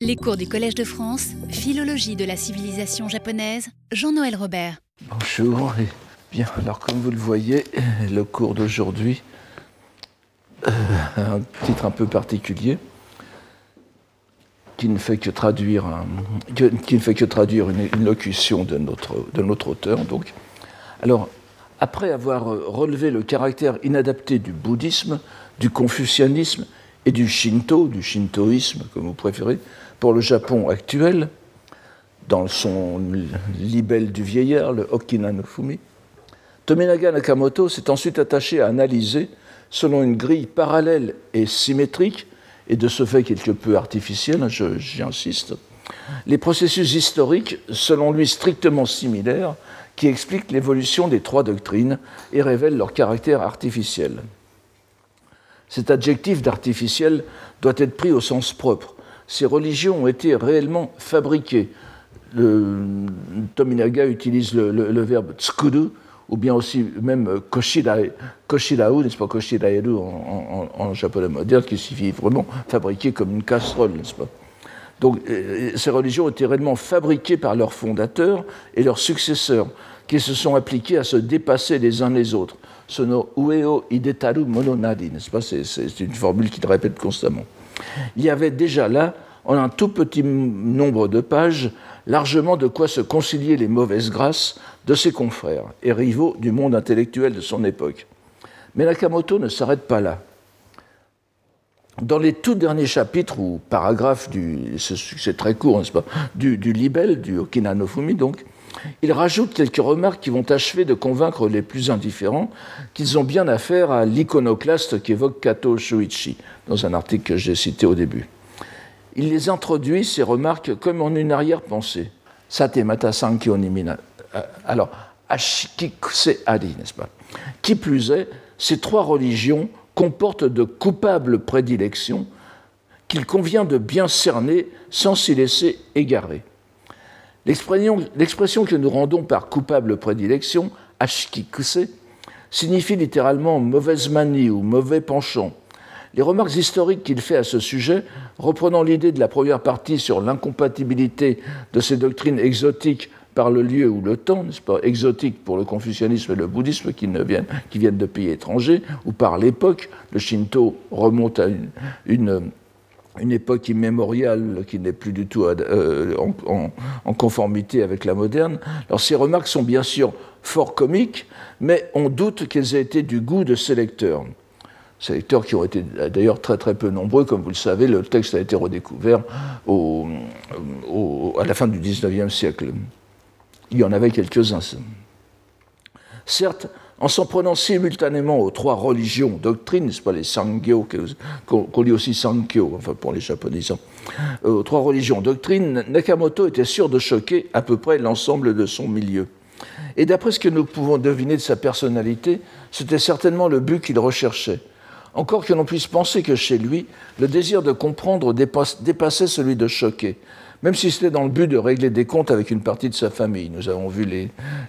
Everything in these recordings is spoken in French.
Les cours du Collège de France, Philologie de la civilisation japonaise, Jean-Noël Robert. Bonjour, et bien, alors comme vous le voyez, le cours d'aujourd'hui euh, a un titre un peu particulier qui ne fait que traduire, une, locution de notre, auteur. Alors, après avoir euh, relevé le caractère inadapté du bouddhisme, du confucianisme et du shinto, du shintoïsme, comme vous préférez, pour le Japon actuel, dans son libelle du vieillard, le Okina no Fumi, Tominaga Nakamoto s'est ensuite attaché à analyser, selon une grille parallèle et symétrique, et de ce fait quelque peu artificielle, je- j'y insiste, les processus historiques, selon lui strictement similaires, qui expliquent l'évolution des trois doctrines et révèlent leur caractère artificiel. Cet adjectif d'artificiel doit être pris au sens propre. Ces religions ont été réellement fabriquées. Le, Tominaga utilise le, verbe tsukuru, ou bien aussi même euh, koshirae- koshirau, n'est-ce pas, koshiraeru en, japonais moderne, qui signifie vraiment fabriquer comme une casserole, n'est-ce pas? Donc, euh, ces religions ont été réellement fabriquées par leurs fondateurs et leurs successeurs, qui se sont appliqués à se dépasser les uns les autres. Sono ueo idetaru mononadi, n'est-ce pas? C'est une formule qu'il répète constamment. Il y avait déjà là, en un tout petit nombre de pages, largement de quoi se concilier les mauvaises grâces de ses confrères et rivaux du monde intellectuel de son époque. Mais Nakamoto ne s'arrête pas là. Dans les tout derniers chapitres ou paragraphes du, c'est du, du du Okina donc, il rajoute quelques remarques qui vont achever de convaincre les plus indifférents qu'ils ont bien affaire à l'iconoclaste qu'évoque Kato Shuichi dans un article que j'ai cité au début. Il les introduit, ces remarques, comme en une arrière-pensée. Satemata sankyo ni mina. Euh, Alors, ashikikuse ari, n'est-ce pas? Qui plus est, ces trois religions comportent de coupables prédilections qu'il convient de bien cerner sans s'y laisser égarer. L'expression que nous rendons par coupable prédilection, ashikikuse, signifie littéralement mauvaise manie ou mauvais penchant. Les remarques historiques qu'il fait à ce sujet, reprenant l'idée de la première partie sur l'incompatibilité de ces doctrines exotiques par le lieu ou le temps, n'est-ce pas, exotiques pour le confucianisme et le bouddhisme qui, ne viennent, qui viennent de pays étrangers, ou par l'époque, le shinto remonte à une une époque immémoriale qui n'est plus du tout euh, en, conformité avec la moderne. Alors ces remarques sont bien sûr fort comiques, mais on doute qu'elles aient été du goût de ces lecteurs. Ces lecteurs qui ont été d'ailleurs très très peu nombreux, comme vous le savez, le texte a été redécouvert à la fin du XIXe siècle. Il y en avait quelques-uns. Certes, en s'en prenant simultanément aux trois religions, doctrines, n'est-ce pas, les Sangyo, qu'on lit aussi Sankyo, enfin pour les japonisants, euh, aux trois religions, doctrines, Nakamoto était sûr de choquer à peu près l'ensemble de son milieu. Et d'après ce que nous pouvons deviner de sa personnalité, c'était certainement le but qu'il recherchait. Encore que l'on puisse penser que chez lui, le désir de comprendre dépassait celui de choquer, même si c'était dans le but de régler des comptes avec une partie de sa famille. Nous avons vu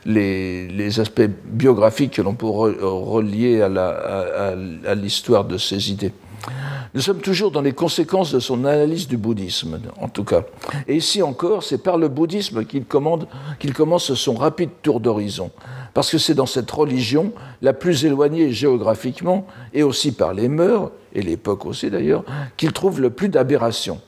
les, aspects biographiques que l'on peut re- relier à l'histoire de ses idées. Nous sommes toujours dans les conséquences de son analyse du bouddhisme, en tout cas. Et ici encore, c'est par le bouddhisme qu'il commence son rapide tour d'horizon. Parce que c'est dans cette religion, la plus éloignée géographiquement, et aussi par les mœurs, et l'époque aussi d'ailleurs, qu'il trouve le plus d'aberrations.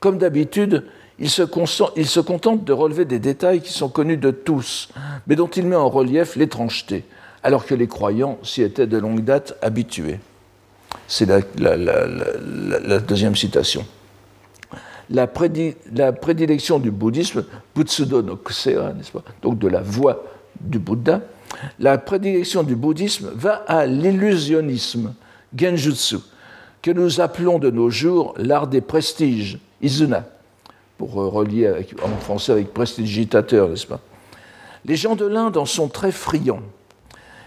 Comme d'habitude, il se, contente de relever des détails qui sont connus de tous, mais dont il met en relief l'étrangeté, alors que les croyants s'y étaient de longue date habitués. C'est la, deuxième citation. La prédilection du bouddhisme, Butsudo no Kusera, n'est-ce pas donc de la voie du Bouddha, la prédilection du bouddhisme va à l'illusionnisme, Genjutsu, que nous appelons de nos jours l'art des prestiges, Izuna, pour euh, relier en français avec prestidigitateur, n'est-ce pas? Les gens de l'Inde en sont très friands.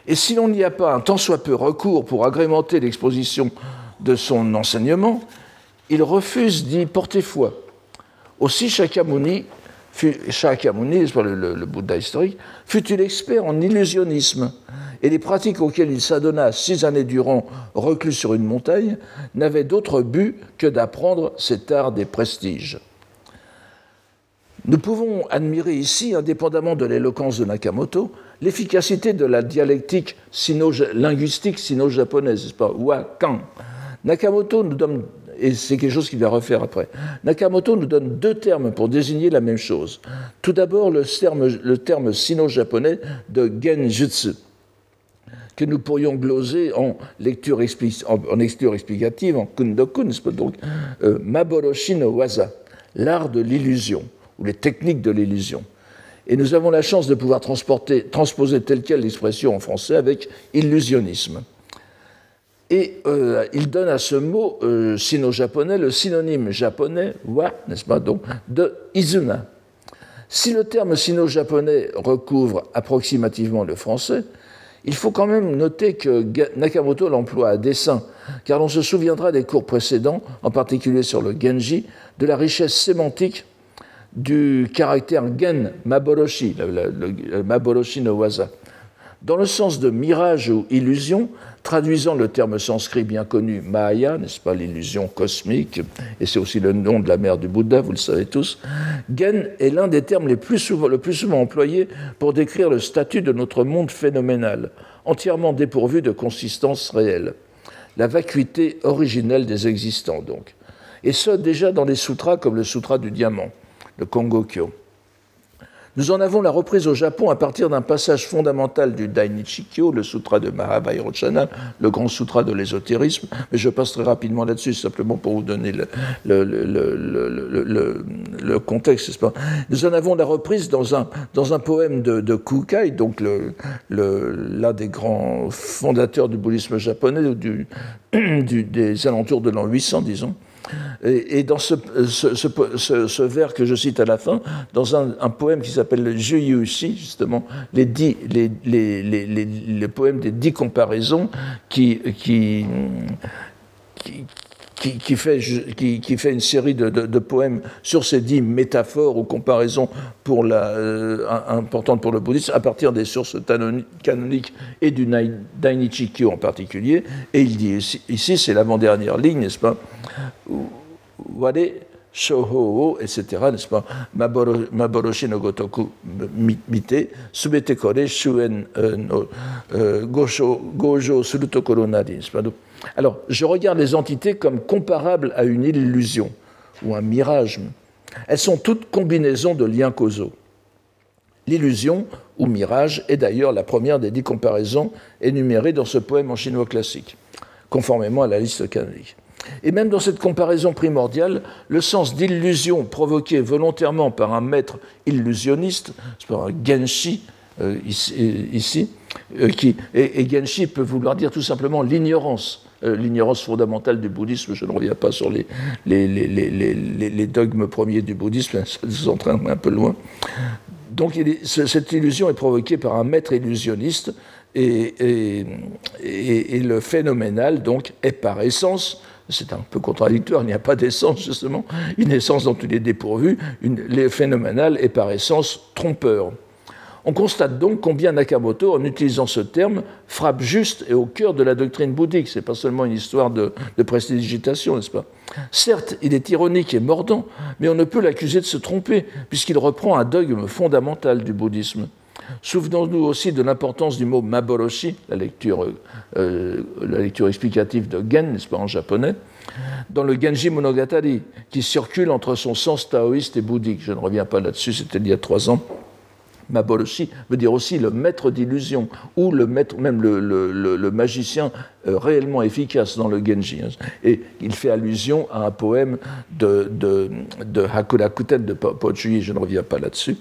Et si l'on n'y a pas un tant soit peu recours pour agrémenter l'exposition de son enseignement, il refuse d'y porter foi. Aussi Shakyamuni, fut, le Bouddha historique, fut-il expert en illusionnisme. Et les pratiques auxquelles il s'adonna six années durant, reclus sur une montagne, n'avaient d'autre but que d'apprendre cet art des prestiges. Nous pouvons admirer ici, indépendamment de l'éloquence de Nakamoto, l'efficacité de la dialectique sino-linguistique sino-japonaise, pas Wakan. Nakamoto nous donne, et c'est quelque chose qu'il va refaire après, Nakamoto nous donne deux termes pour désigner la même chose. Tout d'abord, le terme, sino-japonais de genjutsu, que nous pourrions gloser en lecture, en, lecture explicative, en kundokun, donc euh, Maboroshi no waza, l'art de l'illusion, ou les techniques de l'illusion. Et nous avons la chance de pouvoir transposer telle quelle l'expression en français avec illusionnisme. Et euh, il donne à ce mot euh, sino-japonais le synonyme japonais, wa, n'est-ce pas, donc, de izuna. Si le terme sino-japonais recouvre approximativement le français, il faut quand même noter que Nakamoto l'emploie à dessein, car on se souviendra des cours précédents, en particulier sur le Genji, de la richesse sémantique du caractère gen maboroshi, maboroshi no waza. Dans le sens de mirage ou illusion, traduisant le terme sanskrit bien connu Maya, n'est-ce pas, l'illusion cosmique, et c'est aussi le nom de la mère du Bouddha, vous le savez tous, Gen est l'un des termes les plus souvent, le plus souvent employés pour décrire le statut de notre monde phénoménal, entièrement dépourvu de consistance réelle. La vacuité originelle des existants, donc. Et ce, déjà dans les sutras comme le sutra du diamant le Kongokyo. Nous en avons la reprise au Japon à partir d'un passage fondamental du Dainichikyo, le sutra de Mahavairochana, le grand sutra de l'ésotérisme, mais je passerai rapidement là-dessus, simplement pour vous donner le, contexte. Nous en avons la reprise dans un, dans un poème de, Kukai, donc l'un des grands fondateurs du bouddhisme japonais, des alentours de l'an 800, disons. Et, dans ce, ce, vers que je cite à la fin, dans un, poème qui s'appelle le Juyushi, justement, les, dix, les, les, les, poèmes des dix comparaisons qui, qui, fait, qui, fait, une série de, de, poèmes sur ces dix métaphores ou comparaisons pour la, euh, importantes pour le bouddhisme, à partir des sources canoniques et du Dainichikyo en particulier. Et il dit ici, ici c'est l'avant-dernière ligne, n'est-ce pas? Wade shoho, etc., n'est-ce pas? Maboroshi no gotoku mite, subete kore shuen euh, no euh, gojo suru tokoro nari, n'est-ce pas? Alors, je regarde les entités comme comparables à une illusion ou un mirage. Elles sont toutes combinaisons de liens causaux. L'illusion ou mirage est d'ailleurs la première des dix comparaisons énumérées dans ce poème en chinois classique, conformément à la liste canonique. Et même dans cette comparaison primordiale, le sens d'illusion provoqué volontairement par un maître illusionniste, par un genshi euh, ici, euh, et, et, genshi peut vouloir dire tout simplement l'ignorance, l'ignorance fondamentale du bouddhisme. Je ne reviens pas sur les, dogmes premiers du bouddhisme, ça nous entraîne un peu loin. Donc cette illusion est provoquée par un maître illusionniste et, le phénoménal donc est par essence, c'est un peu contradictoire, il n'y a pas d'essence justement, une essence dont il est dépourvu, le phénoménal est par essence trompeur. On constate donc combien Nakamoto, en utilisant ce terme, frappe juste et au cœur de la doctrine bouddhique. Ce n'est pas seulement une histoire de, prestidigitation, n'est-ce pas? Certes, il est ironique et mordant, mais on ne peut l'accuser de se tromper, puisqu'il reprend un dogme fondamental du bouddhisme. Souvenons-nous aussi de l'importance du mot Maboroshi, la lecture, euh, la lecture explicative de Gen, n'est-ce pas, en japonais, dans le Genji Monogatari, qui circule entre son sens taoïste et bouddhique. Je ne reviens pas là-dessus, c'était il y a trois ans. Maboroshi veut dire aussi le maître d'illusion, ou le maître, même le, magicien euh, réellement efficace dans le Genji. Hein. Et il fait allusion à un poème de, de, de de Pochuyi, je ne reviens pas là-dessus.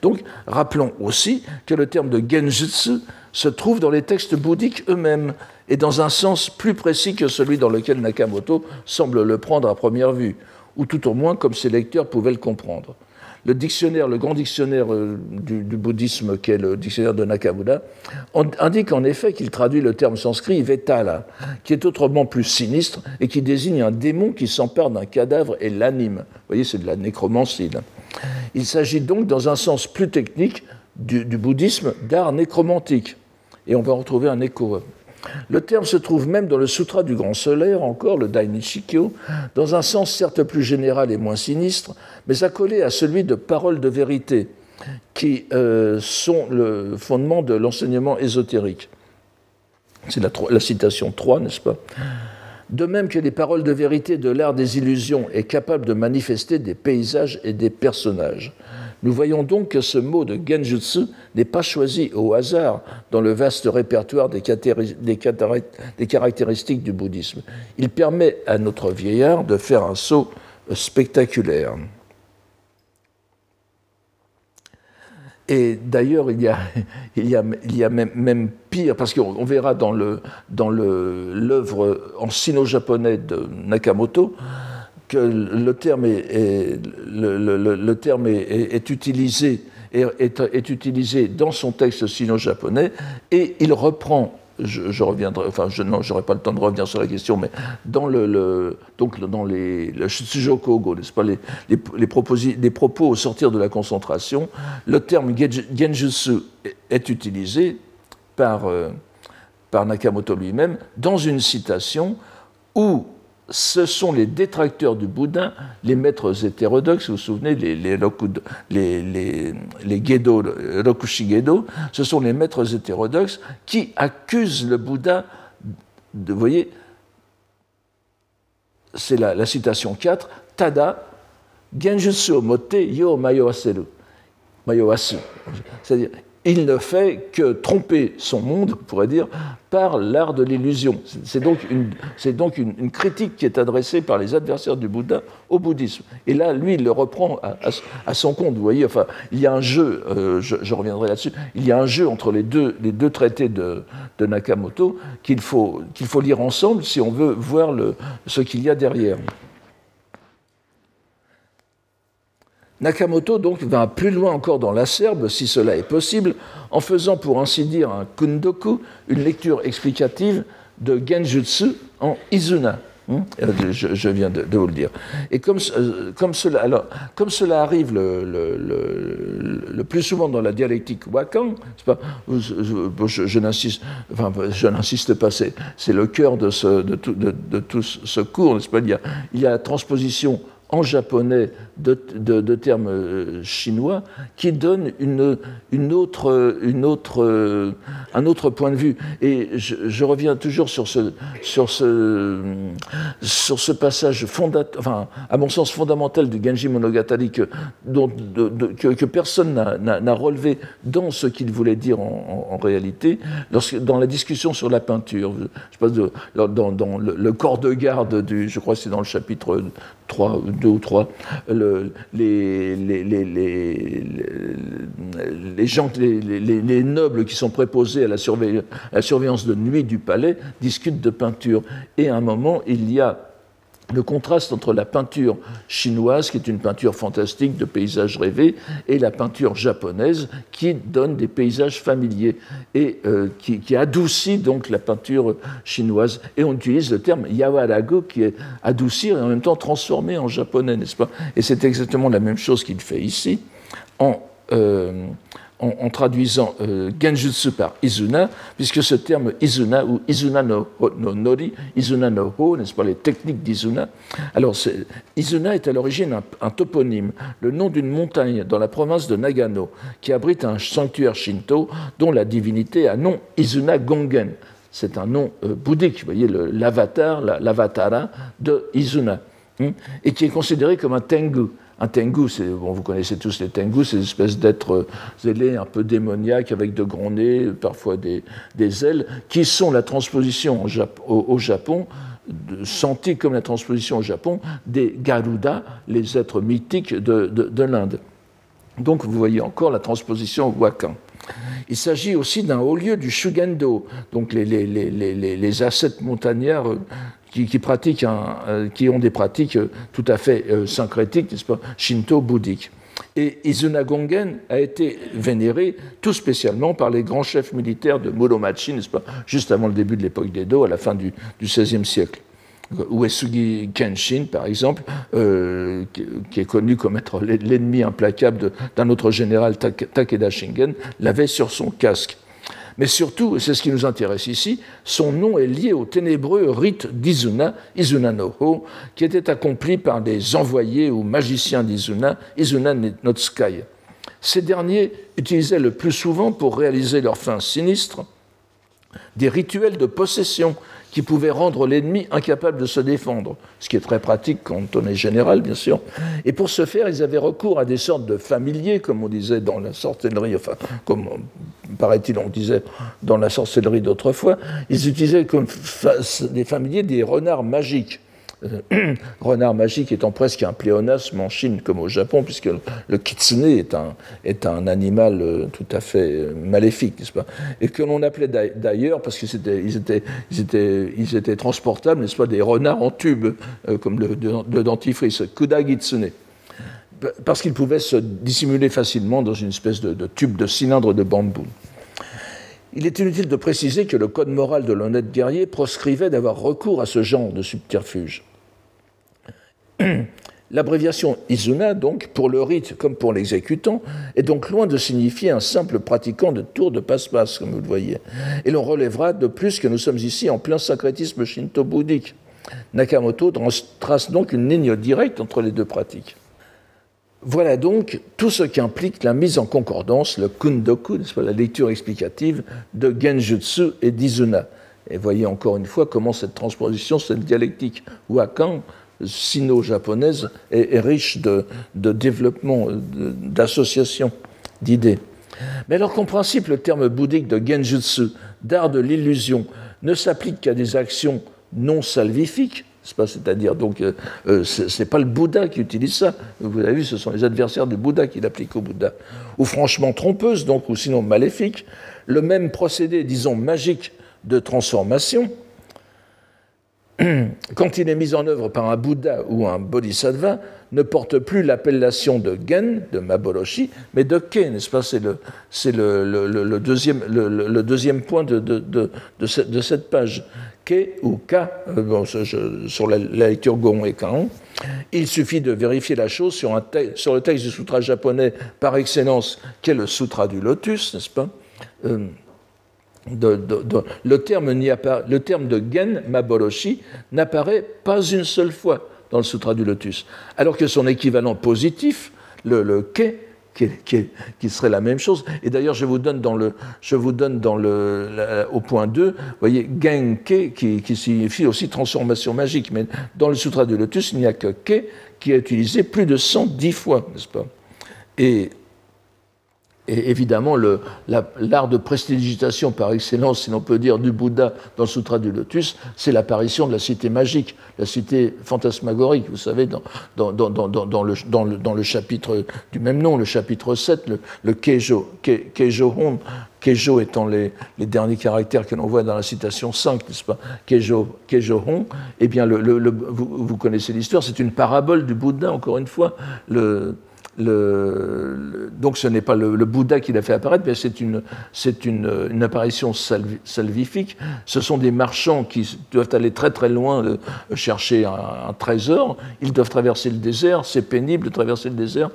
Donc, rappelons aussi que le terme de Genjutsu se trouve dans les textes bouddhiques eux-mêmes, et dans un sens plus précis que celui dans lequel Nakamoto semble le prendre à première vue, ou tout au moins comme ses lecteurs pouvaient le comprendre le dictionnaire, le grand dictionnaire euh, du, bouddhisme, qui est le dictionnaire de Nakamura, indique en effet qu'il traduit le terme sanskrit Vetala, qui est autrement plus sinistre et qui désigne un démon qui s'empare d'un cadavre et l'anime. Vous voyez, c'est de la nécromancie. Il s'agit donc, dans un sens plus technique, du, bouddhisme d'art nécromantique. Et on va retrouver un écho. Le terme se trouve même dans le Sutra du Grand Solaire, encore le Dainichikyo, dans un sens certes plus général et moins sinistre, mais accolé à celui de paroles de vérité, qui euh, sont le fondement de l'enseignement ésotérique. C'est la, la, citation 3, n'est-ce pas? De même que les paroles de vérité de l'art des illusions est capable de manifester des paysages et des personnages. Nous voyons donc que ce mot de genjutsu n'est pas choisi au hasard dans le vaste répertoire des, caractéristiques du bouddhisme. Il permet à notre vieillard de faire un saut spectaculaire. Et d'ailleurs, il y a, même, pire, parce qu'on verra dans l'œuvre en sino-japonais de Nakamoto, que le terme est, le, terme est, utilisé, est, utilisé dans son texte sino-japonais et il reprend je, reviendrai, enfin, je n'aurai pas le temps de revenir sur la question, mais dans le, donc dans les, le n'est-ce pas, les, les, les, propos au sortir de la concentration, le terme genjutsu est utilisé par, euh, par Nakamoto lui-même dans une citation où ce sont les détracteurs du Bouddha, les maîtres hétérodoxes, vous vous souvenez, les, les, ce sont les maîtres hétérodoxes qui accusent le Bouddha, de, vous voyez, c'est la, citation 4, Tada, Genjutsu mote yo mayowaseru. Mayowasu. C'est-à-dire, il ne fait que tromper son monde, on pourrait dire, par l'art de l'illusion. C'est donc, une, donc une, critique qui est adressée par les adversaires du Bouddha au bouddhisme. Et là, lui, il le reprend à, son compte. Vous voyez, enfin, il y a un jeu, euh, je, reviendrai là-dessus, il y a un jeu entre les deux, les deux traités de, Nakamoto qu'il faut, qu'il faut lire ensemble si on veut voir ce qu'il y a derrière. Nakamoto donc va plus loin encore dans la serbe, si cela est possible, en faisant pour ainsi dire un kundoku, une lecture explicative de Genjutsu en Izuna. Hmm? Euh, je, viens de, vous le dire. Et comme, euh, cela, arrive le, plus souvent dans la dialectique wakan, je, n'insiste pas, c'est le cœur de, tout, ce cours, n'est-ce pas? Il y a la transposition en japonais de, termes euh, chinois qui donnent une, autre, euh, un autre point de vue. Et je, reviens toujours sur ce, passage à mon sens fondamental du Genji Monogatari que, personne n'a relevé dans ce qu'il voulait dire en, réalité, dans la discussion sur la peinture. Je de, dans, le, corps de garde je crois que c'est dans le chapitre 3, deux ou trois, le, les, les, gens, les, nobles qui sont préposés à la, surveillance, à la surveillance de nuit du palais discutent de peinture. Et à un moment, il y a le contraste entre la peinture chinoise, qui est une peinture fantastique de paysages rêvés, et la peinture japonaise, qui donne des paysages familiers et euh, qui, adoucit donc la peinture chinoise. Et on utilise le terme yawarago, qui est adoucir et en même temps transformer en japonais, n'est-ce pas? Et c'est exactement la même chose qu'il fait ici, euh, en, traduisant euh, genjutsu par izuna, puisque ce terme izuna ou izuna no, nori, izuna no ho, n'est-ce pas, les techniques d'izuna. Alors, izuna est à l'origine un, toponyme, le nom d'une montagne dans la province de Nagano, qui abrite un sanctuaire shinto dont la divinité a nom Izuna Gongen. C'est un nom euh, bouddhique, vous voyez, l'avatar, l'avatara de Izuna, hein, et qui est considéré comme un tengu un tengu, vous connaissez tous les tengus, c'est une espèce d'êtres zélés un peu démoniaques avec de grands nez, parfois des, ailes, qui sont la transposition au, Japon, sentie comme la transposition au Japon, des Garuda, les êtres mythiques de, l'Inde. Donc vous voyez encore la transposition au Wakan. Il s'agit aussi d'un haut lieu du Shugendo, donc les, les, ascètes montagnards qui, pratiquent euh, qui ont des pratiques euh, tout à fait euh, syncrétiques, n'est-ce pas, shinto-bouddhiques. Et Izuna Gongen a été vénéré tout spécialement par les grands chefs militaires de Muromachi, n'est-ce pas, juste avant le début de l'époque d'Edo, à la fin du, XVIe siècle. Uesugi Kenshin, par exemple, qui, est connu comme être l'ennemi implacable d'un autre général, Takeda Shingen, l'avait sur son casque. Mais surtout, et c'est ce qui nous intéresse ici, son nom est lié au ténébreux rite d'Izuna, Izuna no qui était accompli par des envoyés ou magiciens d'Izuna, Izuna Notsukai. Ces derniers utilisaient le plus souvent pour réaliser leurs fins sinistres des rituels de possession qui pouvaient rendre l'ennemi incapable de se défendre, ce qui est très pratique quand on est général, bien sûr. Et pour ce faire, ils avaient recours à des sortes de familiers, comme on disait dans la sorcellerie, enfin, comme paraît-il, on disait dans la sorcellerie d'autrefois, ils utilisaient comme des familiers des renards magiques. Euh, renard magique étant presque un pléonasme en Chine comme au Japon, puisque le kitsune est un, est un animal euh, tout à fait euh, maléfique, n'est-ce pas? Et que l'on appelait d'ailleurs, parce qu'ils étaient, ils étaient, ils étaient, ils étaient transportables, n'est-ce pas, des renards en tube, comme le, le dentifrice, kudagitsune parce qu'ils pouvaient se dissimuler facilement dans une espèce de tube de cylindre de bambou. Il est inutile de préciser que le code moral de l'honnête guerrier proscrivait d'avoir recours à ce genre de subterfuge. L'abréviation Izuna, donc, pour le rite comme pour l'exécutant, est donc loin de signifier un simple pratiquant de tour de passe-passe, comme vous le voyez. Et l'on relèvera de plus que nous sommes ici en plein sacrétisme shinto-bouddhique. Nakamoto trace donc une ligne directe entre les deux pratiques. Voilà donc tout ce qui implique la mise en concordance, le kundoku, la lecture explicative de Genjutsu et d'Izuna. Et voyez encore une fois comment cette transposition, cette dialectique wakan, sino-japonaise est, riche de, développement, d'association d'idées. Mais alors qu'en principe, le terme bouddhique de genjutsu, d'art de l'illusion, ne s'applique qu'à des actions non salvifiques, c'est-à-dire donc euh, euh, ce n'est pas le Bouddha qui utilise ça. Vous avez vu, ce sont les adversaires du Bouddha qui l'appliquent au Bouddha. Ou franchement trompeuse, donc, ou sinon maléfique. Le même procédé, disons, magique de transformation quand il est mis en œuvre par un Bouddha ou un Bodhisattva, ne porte plus l'appellation de Gen, de Maboroshi, mais de Ke, C'est le, deuxième, point de, cette, page. Ke ou Ka, euh, sur la, lecture Gon et Kaon, il suffit de vérifier la chose sur, le texte du sutra japonais par excellence, qui est le sutra du lotus, n'est-ce pas? Euh, le, terme le terme de Gen Maboroshi n'apparaît pas une seule fois dans le Sutra du Lotus, alors que son équivalent positif, le, le qui, serait la même chose. Et d'ailleurs, je vous donne, dans le, je vous donne dans le, au point 2, vous voyez, Genke, qui, qui signifie aussi transformation magique. Mais dans le Sutra du Lotus, il n'y a que Ke qui est utilisé plus de 110 fois, n'est-ce pas? Et et évidemment, l'art de prestidigitation par excellence, si l'on peut dire, du Bouddha dans le Sutra du Lotus, c'est l'apparition de la cité magique, la cité fantasmagorique. Vous savez, dans, le, chapitre du même nom, le chapitre 7, le, le Keijo, Hon, Keijo étant les, derniers caractères que l'on voit dans la citation 5, n'est-ce pas? Keijo, Keijo Hon, eh bien, vous, vous, connaissez l'histoire, c'est une parabole du Bouddha, encore une fois. Le, donc ce n'est pas le, Bouddha qui l'a fait apparaître, mais c'est une, apparition salvifique. Ce sont des marchands qui doivent aller très très loin chercher un, trésor. Ils doivent traverser le désert, c'est pénible de traverser le désert.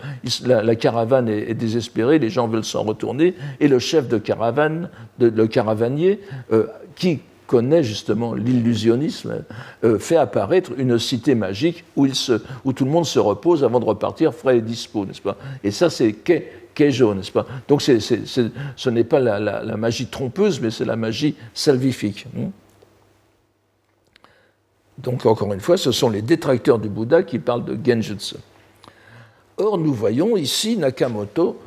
la, caravane est, désespérée, les gens veulent s'en retourner, et le chef de caravane, le caravanier, euh, qui connaît justement l'illusionnisme, euh, fait apparaître une cité magique où, il se, où tout le monde se repose avant de repartir frais et dispo, n'est-ce pas? Et ça, c'est Keijo, n'est-ce pas? Donc ce n'est pas la, magie trompeuse, mais c'est la magie salvifique. Hein? Donc encore une fois, ce sont les détracteurs du Bouddha qui parlent de Genjutsu. Or, nous voyons ici Nakamoto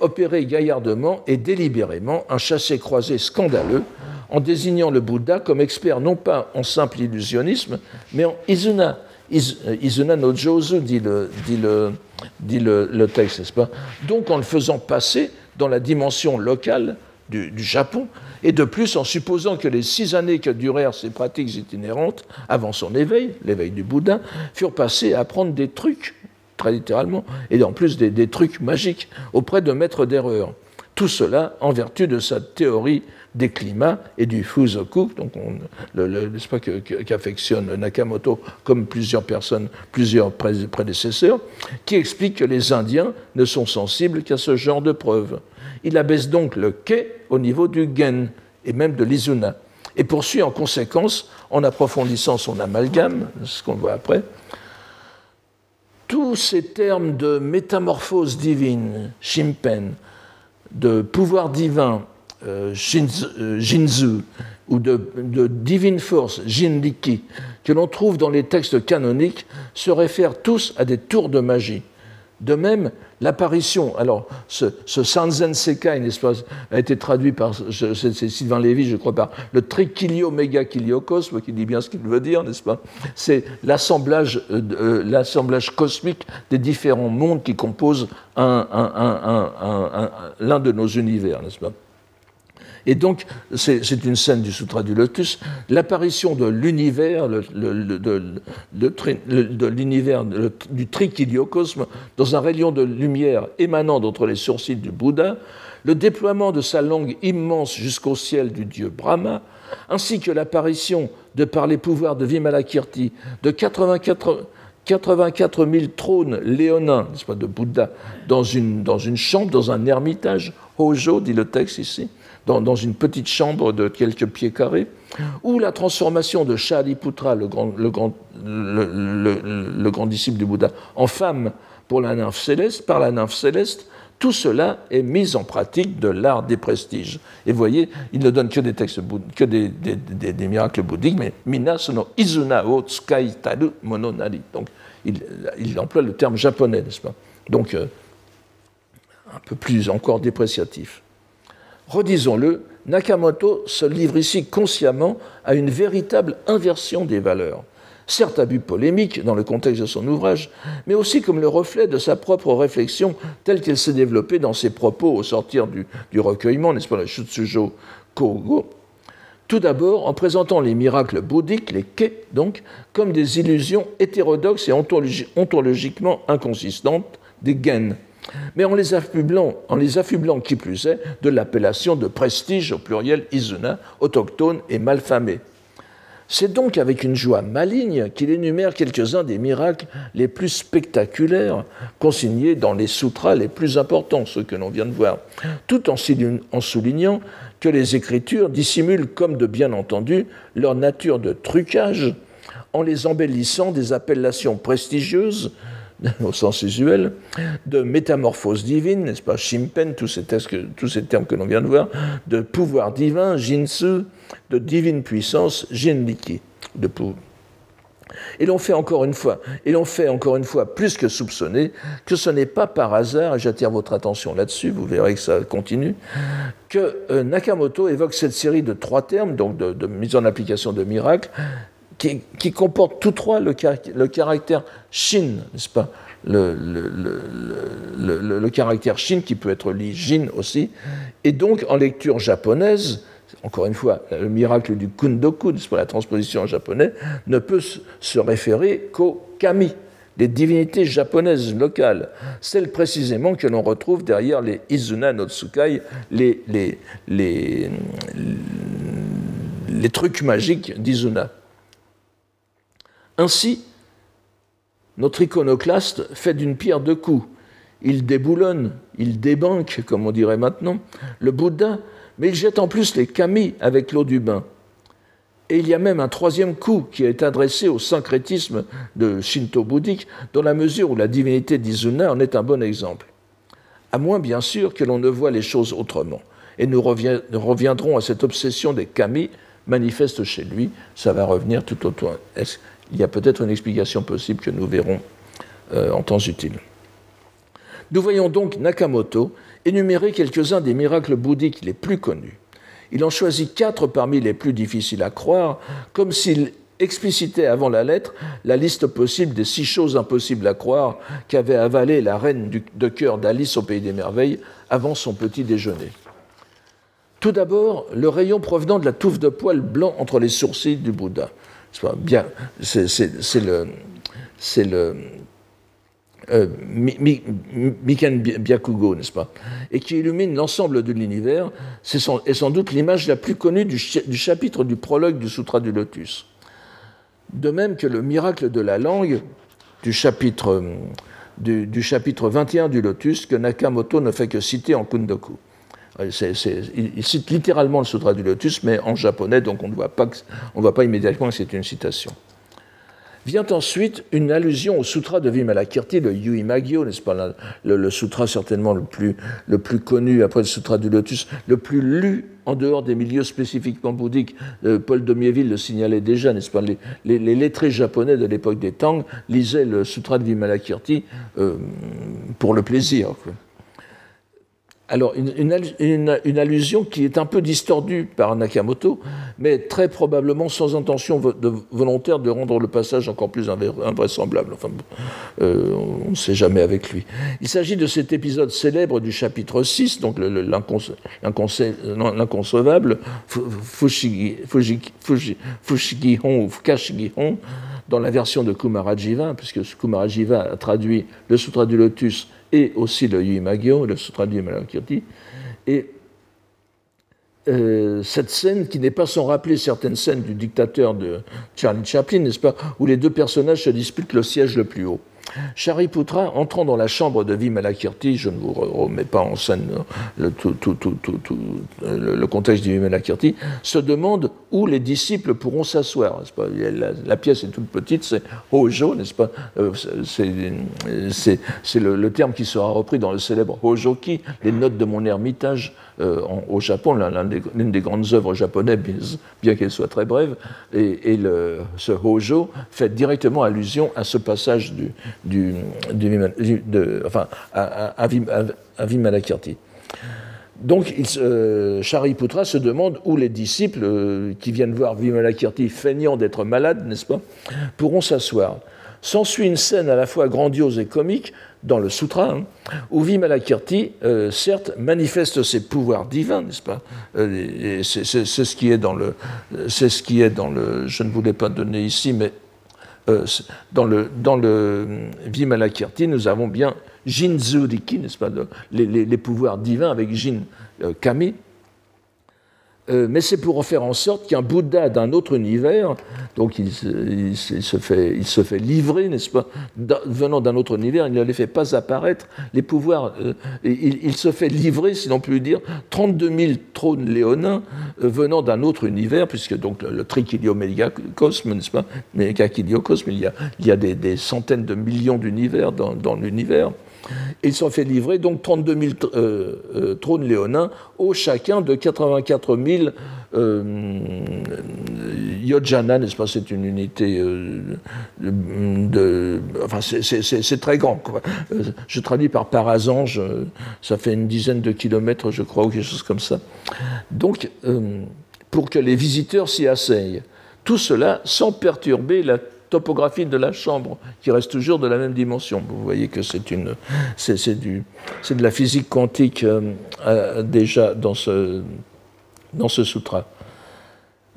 opérer gaillardement et délibérément un chassé-croisé scandaleux en désignant le Bouddha comme expert non pas en simple illusionnisme, mais en Izuna. Euh, Izuna no Jozu, dit le, dit le, dit le, texte, n'est-ce pas? Donc en le faisant passer dans la dimension locale du, Japon, et de plus en supposant que les six années que durèrent ces pratiques itinérantes avant son éveil, l'éveil du Bouddha, furent passées à apprendre des trucs, très littéralement, et en plus des, des trucs magiques auprès de maîtres d'erreur Tout cela en vertu de sa théorie des climats et du Fusoku, donc n'est-ce pas qu'affectionne Nakamoto comme plusieurs personnes, plusieurs prédécesseurs, qui explique que les Indiens ne sont sensibles qu'à ce genre de preuves. Il abaisse donc le ke au niveau du gen et même de l'izuna, et poursuit en conséquence, en approfondissant son amalgame, ce qu'on voit après, tous ces termes de métamorphose divine, shimpen, de pouvoir divin, euh, euh, Jinzu, ou de, divine force, Jinriki, que l'on trouve dans les textes canoniques, se réfèrent tous à des tours de magie. De même, l'apparition, alors ce, ce Sanzen Sekai, a été traduit par, c'est Sylvain Lévy, je crois, par le Trikilio Megakiliocosme, qui dit bien ce qu'il veut dire, n'est-ce pas C'est l'assemblage, euh, l'assemblage cosmique des différents mondes qui composent l'un de nos univers, n'est-ce pas et donc, c'est une scène du Sutra du Lotus, l'apparition de l'univers, de l'univers du trichiliocosme dans un rayon de lumière émanant d'entre les sourcils du Bouddha, le déploiement de sa langue immense jusqu'au ciel du dieu Brahma, ainsi que l'apparition, de par les pouvoirs de Vimalakirti, de 84 84 000 trônes léonins, n'est-ce pas, de Bouddha, dans une, dans une chambre, dans un ermitage, Hojo, dit le texte ici, dans, une petite chambre de quelques pieds carrés, ou la transformation de Shaliputra, le grand, le, grand, le, grand disciple du Bouddha, en femme pour la nymphe céleste, par la nymphe céleste, tout cela est mis en pratique de l'art des prestiges. Et vous voyez, il ne donne que des textes, que des, miracles bouddhiques, mais Mina sono Izuna o Tsukai Taru Mononari. Donc, il, il, emploie le terme japonais, n'est-ce pas? Donc, euh, un peu plus encore dépréciatif. Redisons-le, Nakamoto se livre ici consciemment à une véritable inversion des valeurs, certes à but polémique dans le contexte de son ouvrage, mais aussi comme le reflet de sa propre réflexion telle qu'elle s'est développée dans ses propos au sortir du, recueillement, n'est-ce pas, le Shutsujo Kogo. Tout d'abord en présentant les miracles bouddhiques, les ke donc, comme des illusions hétérodoxes et ontologiquement inconsistantes, des gen, mais en les affublant, qui plus est de l'appellation de prestige au pluriel Izuna, autochtone et malfamé. C'est donc avec une joie maligne qu'il énumère quelques-uns des miracles les plus spectaculaires consignés dans les sutras les plus importants, ceux que l'on vient de voir, tout en soulignant que les Écritures dissimulent, comme de bien entendu, leur nature de trucage en les embellissant des appellations prestigieuses au sens usuel, de métamorphose divine, n'est-ce pas, Shimpen, tous ces, termes que l'on vient de voir, de pouvoir divin, Jinsu, de divine puissance, Jinriki, de Et l'on fait encore une fois, et l'on fait encore une fois plus que soupçonner que ce n'est pas par hasard, et j'attire votre attention là-dessus, vous verrez que ça continue, que euh, Nakamoto évoque cette série de trois termes, donc de, de mise en application de miracles, qui, qui comportent tous trois le, caractère shin, n'est-ce pas? Le, caractère shin qui peut être li jin aussi, et donc en lecture japonaise, encore une fois, le miracle du kundoku, pas, la transposition en japonais, ne peut se référer qu'au kami, les divinités japonaises locales, celles précisément que l'on retrouve derrière les Izuna no Tsukai, les trucs magiques d'Izuna. Ainsi, notre iconoclaste fait d'une pierre deux coups. Il déboulonne, il débanque, comme on dirait maintenant, le Bouddha, mais il jette en plus les kami avec l'eau du bain. Et il y a même un troisième coup qui est adressé au syncrétisme de Shinto bouddhique, dans la mesure où la divinité d'Izuna en est un bon exemple. À moins, bien sûr, que l'on ne voit les choses autrement. Et nous reviendrons à cette obsession des kami manifeste chez lui. Ça va revenir tout autour il y a peut-être une explication possible que nous verrons euh, en temps utile. Nous voyons donc Nakamoto énumérer quelques-uns des miracles bouddhiques les plus connus. Il en choisit quatre parmi les plus difficiles à croire, comme s'il explicitait avant la lettre la liste possible des six choses impossibles à croire qu'avait avalé la reine de cœur d'Alice au Pays des Merveilles avant son petit déjeuner. Tout d'abord, le rayon provenant de la touffe de poils blancs entre les sourcils du Bouddha c'est le, euh, Miken Byakugo, n'est-ce pas Et qui illumine l'ensemble de l'univers, c'est sans, doute l'image la plus connue du, chapitre du prologue du Sutra du Lotus. De même que le miracle de la langue du chapitre, du, chapitre 21 du Lotus, que Nakamoto ne fait que citer en Kundoku. Il, cite littéralement le Sutra du Lotus, mais en japonais, donc on ne voit pas, immédiatement que c'est une citation. Vient ensuite une allusion au sutra de Vimalakirti, le Yuimagyo, n'est-ce pas, le, sutra certainement le plus, connu après le sutra du lotus, le plus lu en dehors des milieux spécifiquement bouddhiques. Euh, Paul Mieville le signalait déjà, n'est-ce pas, les, lettrés japonais de l'époque des Tang lisaient le sutra de Vimalakirti euh, pour le plaisir. Alors, une, allusion qui est un peu distordue par Nakamoto, mais très probablement sans intention volontaire de rendre le passage encore plus invraisemblable. Enfin, euh, on ne sait jamais avec lui. Il s'agit de cet épisode célèbre du chapitre 6, donc l'inconcevable, Fushigihon ou Fukashigihon, dans la version de Kumarajiva, puisque Kumarajiva a traduit le Sutra du Lotus et aussi le Yuimagyo, le Sutra du Malakirti. Et euh, cette scène qui n'est pas sans rappeler certaines scènes du dictateur de Charlie Chaplin, n'est-ce pas, où les deux personnages se disputent le siège le plus haut. Shariputra, entrant dans la chambre de Vimalakirti, je ne vous remets pas en scène le, tout, le, contexte de Vimalakirti, se demande où les disciples pourront s'asseoir. La, la, pièce est toute petite, c'est Hojo, n'est-ce pas? Euh, C'est le, terme qui sera repris dans le célèbre Hojoki, les notes de mon ermitage euh, au Japon, l'une des, grandes œuvres japonaises, bien, qu'elle soit très brève, et, le, ce Hojo fait directement allusion à ce passage de, enfin, à, à, Vimalakirti. Donc, il, euh, se demande où les disciples euh, qui viennent voir Vimalakirti feignant d'être malade, n'est-ce pas, pourront s'asseoir. S'ensuit une scène à la fois grandiose et comique dans le Sutra, hein, où Vimalakirti, euh, certes, manifeste ses pouvoirs divins, n'est-ce pas euh, C'est ce qui est dans le, c'est ce qui est dans le. Je ne voulais pas donner ici, mais euh, dans le dans le Vimalakirti, nous avons bien Jinzuriki, n'est-ce pas, les, les, pouvoirs divins avec Jin Kami, euh, mais c'est pour en faire en sorte qu'un Bouddha d'un autre univers, donc il, se, fait, livrer, n'est-ce pas, venant d'un autre univers, il ne les fait pas apparaître, les pouvoirs, euh, il, se fait livrer, si l'on peut dire, 32 000 trônes léonins euh, venant d'un autre univers, puisque donc le, le trichiliomégacosme, n'est-ce pas, mais il y a, il y a des, centaines de millions d'univers dans l'univers. Ils sont fait livrer donc 32 000 euh, euh, trônes léonins, au chacun de 84 000 euh, yojana, n'est-ce pas C'est une unité de. Enfin, c'est très grand. Je traduis par parasange, ça fait une dizaine de kilomètres, je crois, ou quelque chose comme ça. Donc, pour que les visiteurs s'y asseyent. Tout cela sans perturber la topographie de la chambre, qui reste toujours de la même dimension. Vous voyez que c'est de la physique quantique euh, euh, déjà dans ce, dans ce sutra.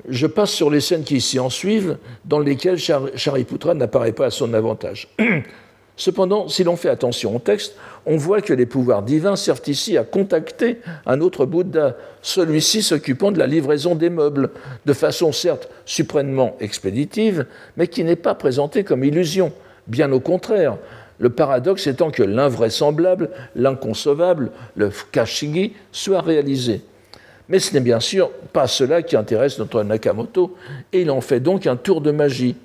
Je passe sur les scènes qui s'y en suivent, dans lesquelles Shariputra n'apparaît pas à son avantage. Cependant, si l'on fait attention au texte, on voit que les pouvoirs divins servent ici à contacter un autre Bouddha, celui-ci s'occupant de la livraison des meubles, de façon certes suprêmement expéditive, mais qui n'est pas présentée comme illusion, bien au contraire. Le paradoxe étant que l'invraisemblable, l'inconcevable, le kashigi, soit réalisé. Mais ce n'est bien sûr pas cela qui intéresse notre Nakamoto, et il en fait donc un tour de magie.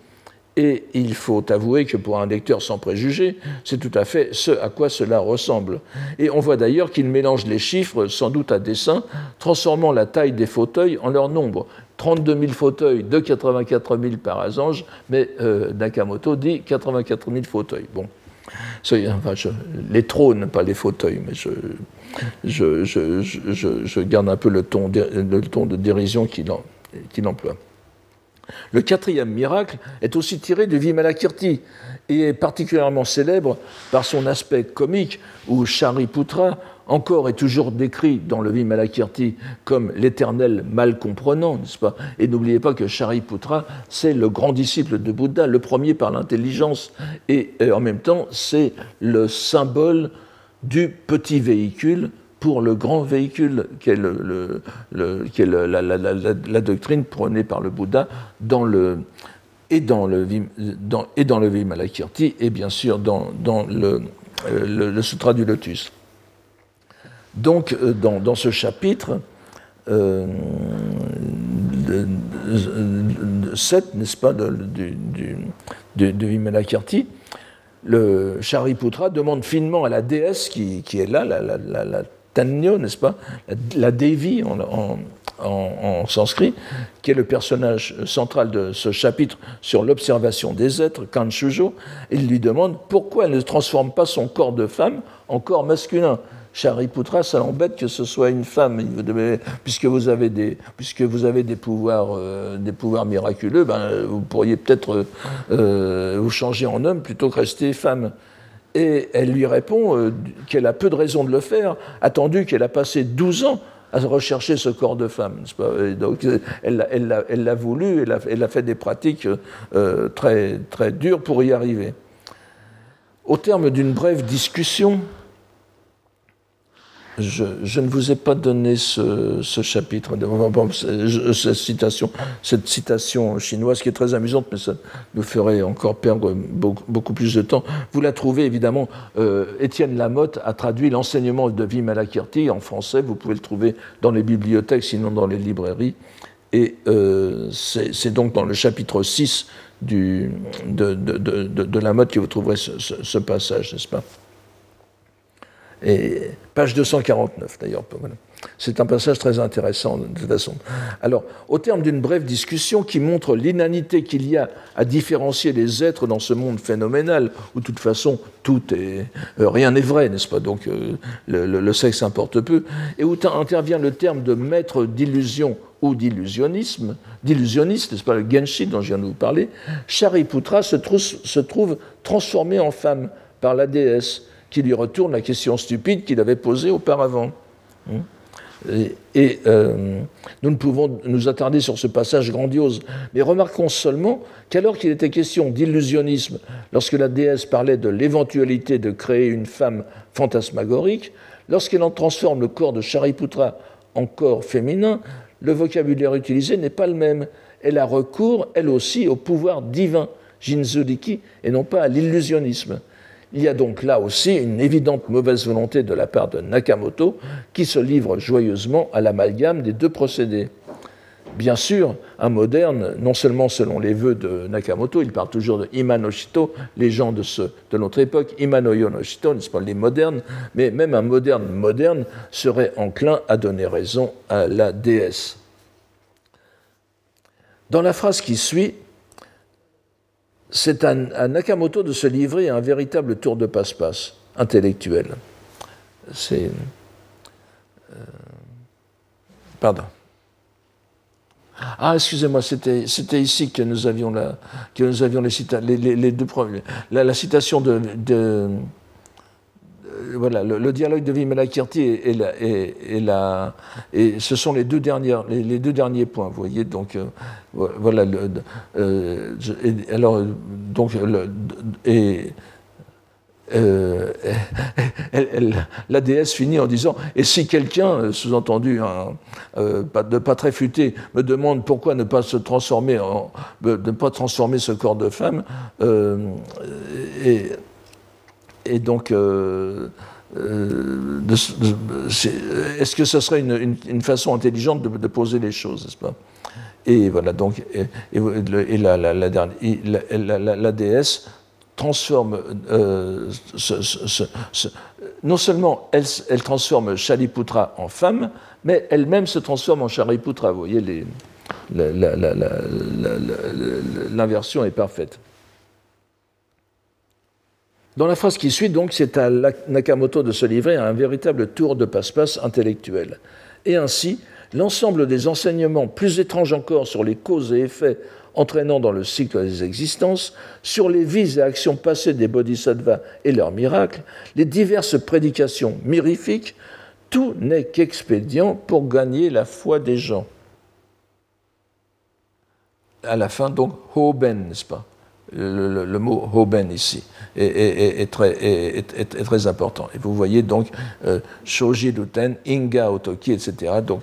Et il faut avouer que pour un lecteur sans préjugés, c'est tout à fait ce à quoi cela ressemble. Et on voit d'ailleurs qu'il mélange les chiffres, sans doute à dessein, transformant la taille des fauteuils en leur nombre. 32 000 fauteuils de 84 000 par asange, mais euh, Nakamoto dit 84 000 fauteuils. Bon, les trônes, pas les fauteuils, mais je, garde un peu le ton de dérision qu'il emploie. Le quatrième miracle est aussi tiré du Vimalakirti et est particulièrement célèbre par son aspect comique où Shariputra encore et toujours décrit dans le Vimalakirti comme l'éternel mal comprenant, n'est-ce pas? Et n'oubliez pas que Shariputra, c'est le grand disciple de Bouddha, le premier par l'intelligence, et, en même temps, c'est le symbole du petit véhicule pour le grand véhicule qu'est, la, doctrine prônée par le Bouddha dans le, et, dans le, et dans le Vimalakirti et bien sûr dans, euh, le, Sutra du Lotus. Donc, euh, dans, ce chapitre, euh, 7, n'est-ce pas, du, du, Vimalakirti, le Shariputra demande finement à la déesse qui, est là, la, N'est-ce pas, la, Devi en, sanskrit, qui est le personnage central de ce chapitre sur l'observation des êtres, Kanshujo, il lui demande pourquoi elle ne transforme pas son corps de femme en corps masculin. Shariputra, ça l'embête que ce soit une femme, puisque vous avez des, puisque vous avez des pouvoirs, euh, des pouvoirs miraculeux, ben, vous pourriez peut-être euh, vous changer en homme plutôt que rester femme. Et elle lui répond euh, qu'elle a peu de raison de le faire, attendu qu'elle a passé 12 ans à rechercher ce corps de femme. donc elle l'a voulu, elle a, elle a, fait des pratiques très, très dures pour y arriver. Au terme d'une brève discussion, je, ne vous ai pas donné ce, chapitre, cette citation, chinoise qui est très amusante, mais ça nous ferait encore perdre beaucoup, plus de temps. Vous la trouvez évidemment, euh, Étienne Lamotte a traduit l'enseignement de Vimalakirti en français, vous pouvez le trouver dans les bibliothèques, sinon dans les librairies. Et euh, c'est donc dans le chapitre 6 du, de, de, Lamotte que vous trouverez ce passage, n'est-ce pas? Page 249 d'ailleurs. C'est un passage très intéressant de toute façon. Alors, au terme d'une brève discussion qui montre l'inanité qu'il y a à différencier les êtres dans ce monde phénoménal, où de toute façon tout est, euh, rien n'est vrai, n'est-ce pas? Donc euh, le, sexe importe peu, et où intervient le terme de maître d'illusion ou d'illusionnisme, d'illusionniste, n'est-ce pas, le Genshi dont je viens de vous parler, Shariputra se trouve, se trouve transformé en femme par la déesse qui lui retourne la question stupide qu'il avait posée auparavant. Hein et, euh, nous ne pouvons nous attarder sur ce passage grandiose, mais remarquons seulement qu'alors qu'il était question d'illusionnisme, lorsque la déesse parlait de l'éventualité de créer une femme fantasmagorique, lorsqu'elle en transforme le corps de Shariputra en corps féminin, le vocabulaire utilisé n'est pas le même. Elle a recours, elle aussi, au pouvoir divin, Jinzuriki, et non pas à l'illusionnisme. Il y a donc là aussi une évidente mauvaise volonté de la part de Nakamoto qui se livre joyeusement à l'amalgame des deux procédés. Bien sûr, un moderne, non seulement selon les vœux de Nakamoto, il parle toujours de Imanoshito, les gens de, notre époque, Imanoyonoshito, n'est-ce pas, les modernes, mais même un moderne moderne serait enclin à donner raison à la déesse. Dans la phrase qui suit, c'est à, Nakamoto de se livrer à un véritable tour de passe-passe intellectuel. C'est. Euh, pardon. Ah, excusez-moi, c'était ici que nous avions, la, que nous avions les, les, deux premiers. La, citation de euh, voilà, le, dialogue de Vimalakirti et, et, la, et, ce sont les deux, dernières, les, deux derniers points, vous voyez. Donc, euh, voilà. Euh, alors, donc, et, la déesse finit en disant Et si quelqu'un, sous-entendu, pas, de pas très futé, me demande pourquoi ne pas se transformer, en, ne pas transformer ce corps de femme, et et donc, euh, euh, est-ce que ce serait une, façon intelligente de, poser les choses, n'est-ce pas? Et voilà, donc, et, la, la, déesse transforme, euh, non seulement elle, elle, transforme Shaliputra en femme, mais elle-même se transforme en Shariputra. Vous voyez, l'inversion est parfaite. Dans la phrase qui suit, donc, c'est à Nakamoto de se livrer à un véritable tour de passe-passe intellectuel. Et ainsi, l'ensemble des enseignements plus étranges encore sur les causes et effets entraînant dans le cycle des existences, sur les vies et actions passées des bodhisattvas et leurs miracles, les diverses prédications mirifiques, tout n'est qu'expédient pour gagner la foi des gens. À la fin, donc, Hoben, n'est-ce pas? Le, mot Hoben ici est, très, important. Et vous voyez donc euh, Shoji Duten, Inga Otoki, etc. Donc,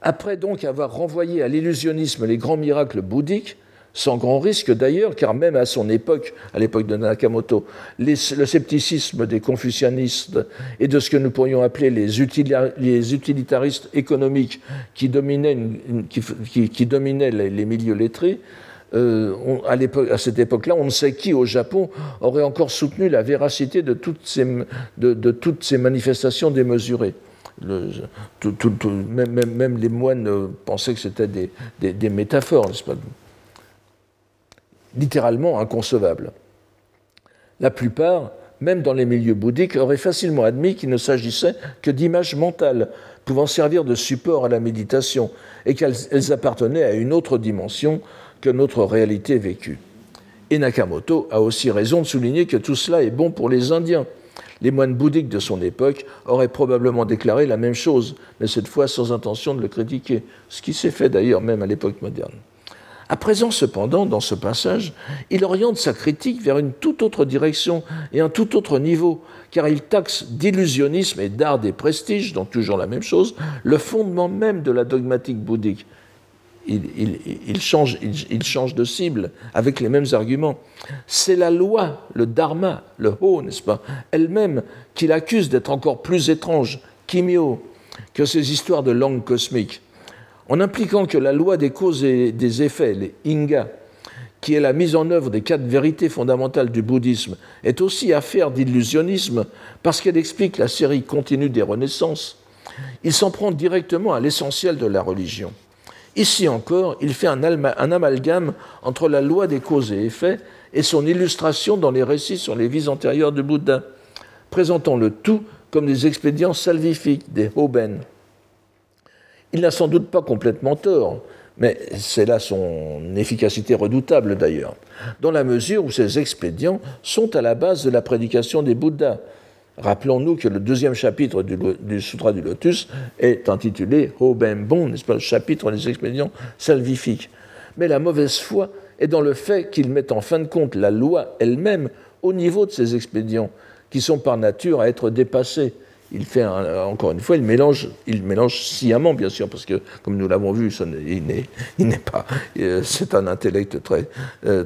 après donc avoir renvoyé à l'illusionnisme les grands miracles bouddhiques, sans grand risque d'ailleurs, car même à son époque, à l'époque de Nakamoto, le scepticisme des confucianistes et de ce que nous pourrions appeler les, utilitaristes économiques qui dominaient, les, milieux lettrés, euh, à, cette époque-là, on ne sait qui au Japon aurait encore soutenu la véracité de toutes ces manifestations démesurées même, les moines euh, pensaient que c'était des, métaphores, n'est-ce pas? Littéralement inconcevables. La plupart, même dans les milieux bouddhiques, auraient facilement admis qu'il ne s'agissait que d'images mentales pouvant servir de support à la méditation et qu'elles appartenaient à une autre dimension que notre réalité vécue. Et Nakamoto a aussi raison de souligner que tout cela est bon pour les Indiens les moines bouddhiques de son époque auraient probablement déclaré la même chose, mais cette fois sans intention de le critiquer, ce qui s'est fait d'ailleurs même à l'époque moderne. À présent, cependant, dans ce passage, il oriente sa critique vers une toute autre direction et un tout autre niveau, car il taxe d'illusionnisme et d'art des prestiges, donc toujours la même chose, le fondement même de la dogmatique bouddhique, il, change, de cible avec les mêmes arguments. C'est la loi, le dharma, le ho, n'est-ce pas, elle-même qu'il accuse d'être encore plus étrange, kimio, que ces histoires de langue cosmique. En impliquant que la loi des causes et des effets, les inga, qui est la mise en œuvre des quatre vérités fondamentales du bouddhisme, est aussi affaire d'illusionnisme parce qu'elle explique la série continue des renaissances, il s'en prend directement à l'essentiel de la religion. Ici encore, il fait un, amalgame entre la loi des causes et effets et son illustration dans les récits sur les vies antérieures du Bouddha, présentant le tout comme des expédients salvifiques, des hoben. Il n'a sans doute pas complètement tort, mais c'est là son efficacité redoutable d'ailleurs, dans la mesure où ces expédients sont à la base de la prédication des Bouddhas, Rappelons-nous que le deuxième chapitre du, Sutra du Lotus est intitulé Bon, n'est-ce pas, le chapitre des expédients salvifiques. Mais la mauvaise foi est dans le fait qu'il met en fin de compte la loi elle-même au niveau de ces expédients, qui sont par nature à être dépassés. Il fait, encore une fois, il mélange, sciemment, bien sûr, parce que, comme nous l'avons vu, il n'est pas. Euh, c'est un intellect très, euh,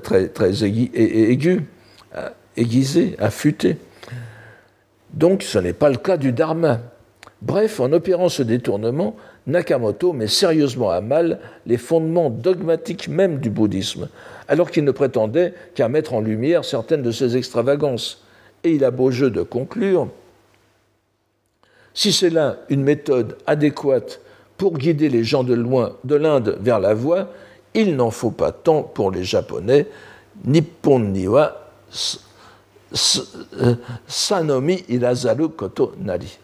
aigu, aigu, euh, aiguisé, affûté. Donc ce n'est pas le cas du Dharma. Bref, en opérant ce détournement, Nakamoto met sérieusement à mal les fondements dogmatiques même du bouddhisme, alors qu'il ne prétendait qu'à mettre en lumière certaines de ses extravagances. Et il a beau jeu de conclure si c'est là une méthode adéquate pour guider les gens de loin de l'Inde vers la voie, il n'en faut pas tant pour les Japonais. Nippon niwa euh, Sanomi Irazaru Koto Nari.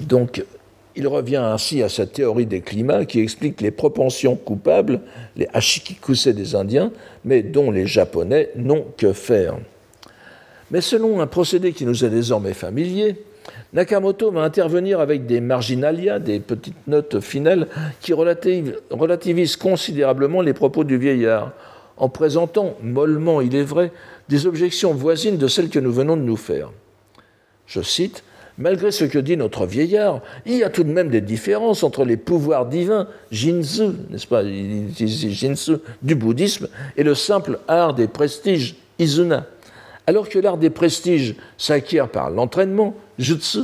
Donc, il revient ainsi à sa théorie des climats qui explique les propensions coupables, les hashikikuse des Indiens, mais dont les Japonais n'ont que faire. Mais selon un procédé qui nous est désormais familier, Nakamoto va intervenir avec des marginalia, des petites notes finales, qui relativisent considérablement les propos du vieillard, en présentant, mollement il est vrai, des objections voisines de celles que nous venons de nous faire. Je cite Malgré ce que dit notre vieillard, il y a tout de même des différences entre les pouvoirs divins, Jinzu, n'est-ce pas, Jinzu, du bouddhisme, et le simple art des prestiges, Izuna. Alors que l'art des prestiges s'acquiert par l'entraînement, Jutsu,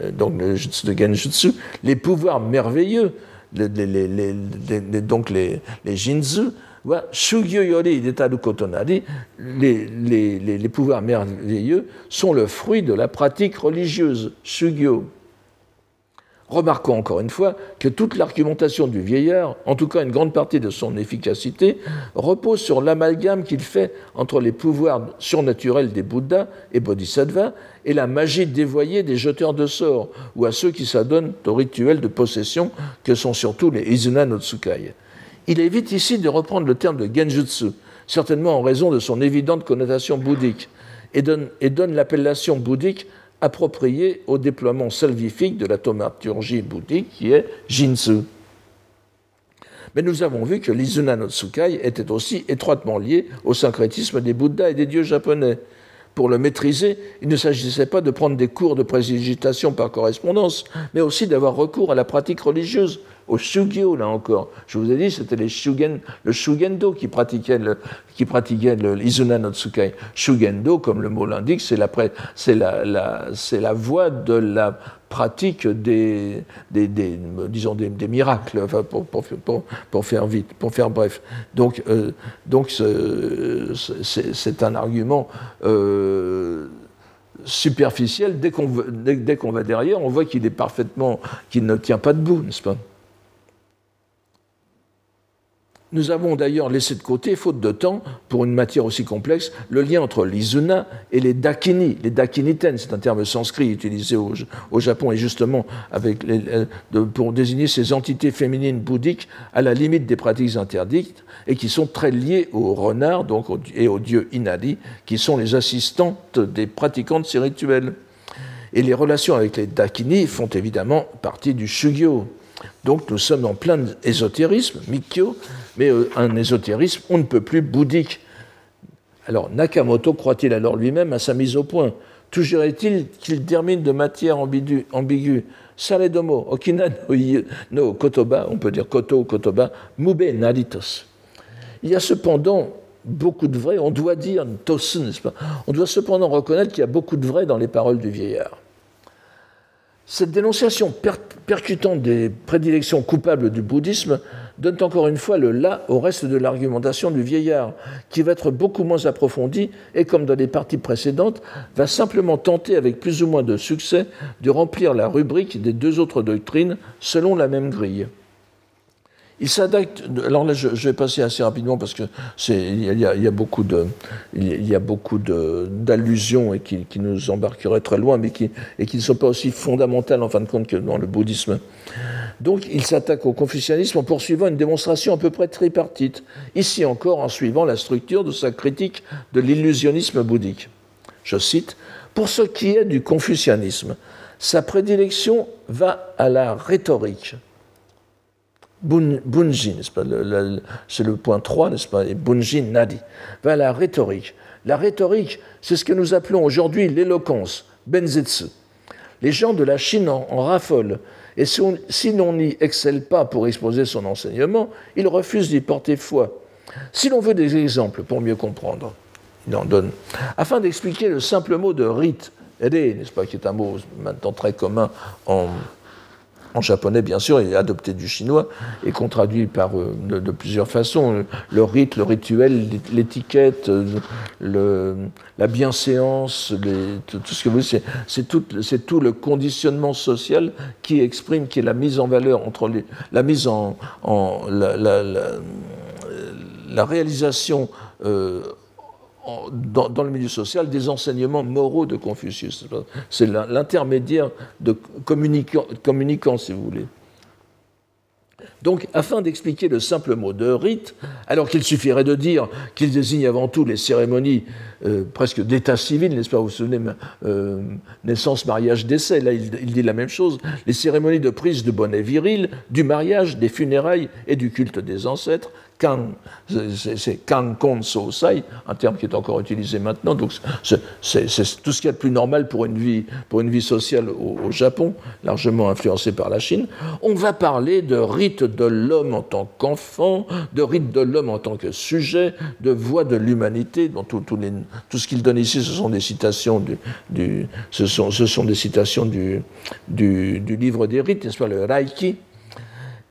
euh, donc le Jutsu de Genjutsu, les pouvoirs merveilleux, donc les, Jinzu, les, les, les, pouvoirs merveilleux sont le fruit de la pratique religieuse, Shugyo. Remarquons encore une fois que toute l'argumentation du vieillard, en tout cas une grande partie de son efficacité, repose sur l'amalgame qu'il fait entre les pouvoirs surnaturels des Bouddhas et Bodhisattvas et la magie dévoyée des jeteurs de sorts, ou à ceux qui s'adonnent au rituel de possession que sont surtout les Izuna no Tsukai Il évite ici de reprendre le terme de genjutsu, certainement en raison de son évidente connotation bouddhique, et donne l'appellation bouddhique appropriée au déploiement salvifique de la thaumaturgie bouddhique qui est jinsu. Mais nous avons vu que l'Izuna no Tsukai était aussi étroitement lié au syncrétisme des Bouddhas et des dieux japonais. Pour le maîtriser, il ne s'agissait pas de prendre des cours de présigitation par correspondance, mais aussi d'avoir recours à la pratique religieuse, au shugyo, là encore. Je vous ai dit, c'était les le shugendo qui pratiquait le, qui pratiquait no Tsukai. Shugendo, comme le mot l'indique, c'est la, voie de la pratique des, disons des, miracles, pour, faire vite, pour faire bref. Donc, euh, c'est un argument. Euh, superficiel, dès qu'on dès, qu'on va derrière, on voit qu'il est parfaitement, qu'il ne tient pas debout, n'est-ce pas? Nous avons d'ailleurs laissé de côté, faute de temps, pour une matière aussi complexe, le lien entre l'Izuna et les Dakini. Les Dakiniten, c'est un terme sanskrit utilisé au, Japon et justement avec pour désigner ces entités féminines bouddhiques à la limite des pratiques interdites et qui sont très liées aux renards donc, et aux dieux Inadi, qui sont les assistantes des pratiquantes ces rituels. Et les relations avec les Dakini font évidemment partie du Shugyo. Donc nous sommes en plein ésotérisme, Mikyo, mais euh, un ésotérisme on ne peut plus bouddhique. Alors Nakamoto croit-il alors lui-même à sa mise au point? Toucherait-il qu'il termine de matière ambiguë Saledomo, Okina no, Kotoba, on peut dire Koto ou Kotoba, Mube Naritos. Il y a cependant beaucoup de vrai, on doit dire n'est-ce pas? On doit cependant reconnaître qu'il y a beaucoup de vrai dans les paroles du vieillard. Cette dénonciation percutante des prédilections coupables du bouddhisme donne encore une fois le là au reste de l'argumentation du vieillard, qui va être beaucoup moins approfondie et, comme dans les parties précédentes, va simplement tenter avec plus ou moins de succès de remplir la rubrique des deux autres doctrines selon la même grille. Il s'adapte. Alors là, je, vais passer assez rapidement parce que il y, a, beaucoup d'allusions qui, nous embarqueraient très loin, mais qui et qui ne sont pas aussi fondamentales en fin de compte que dans le bouddhisme. Donc, il s'attaque au confucianisme en poursuivant une démonstration à peu près tripartite. Ici encore, en suivant la structure de sa critique de l'illusionnisme bouddhique. Je cite Pour ce qui est du confucianisme, sa prédilection va à la rhétorique Bunjin, c'est le point 3, n'est-ce pas Et Bunjin Nadi, va la rhétorique. La rhétorique, c'est ce que nous appelons aujourd'hui l'éloquence, benzetsu. Les gens de la Chine en, raffolent, et si, l'on n'y excelle pas pour exposer son enseignement, ils refusent d'y porter foi. Si l'on veut des exemples pour mieux comprendre, il en donne. Afin d'expliquer le simple mot de rite, n'est-ce pas, qui est un mot maintenant très commun en, en japonais bien sûr, est adopté du chinois et qu'on traduit par, euh, de, plusieurs façons. Le rite, le rituel, l'étiquette, le, la bienséance, tout, ce que vous voulez, c'est tout, le conditionnement social qui exprime, qui est la mise en valeur entre les, la mise en, la, la, réalisation euh, dans, le milieu social des enseignements moraux de Confucius. C'est l'intermédiaire de communicants, si vous voulez. Donc, afin d'expliquer le simple mot de rite, alors qu'il suffirait de dire qu'il désigne avant tout les cérémonies euh, presque d'état civil, n'est-ce pas Vous vous souvenez, euh, naissance, mariage, décès, là il, dit la même chose, les cérémonies de prise de bonnet viril, du mariage, des funérailles et du culte des ancêtres, c'est Kankon Sosai, un terme qui est encore utilisé maintenant. Donc c'est tout ce qu'il y a de plus normal pour une vie, pour une vie sociale au, Japon, largement influencé par la Chine. On va parler de rite de l'homme en tant qu'enfant, de rite de l'homme en tant que sujet, de voix de l'humanité. Tout, tout, ce qu'il donne ici, ce sont des citations du, ce, sont, ce sont des citations du, du, livre des rites, n'est-ce pas, le Raiki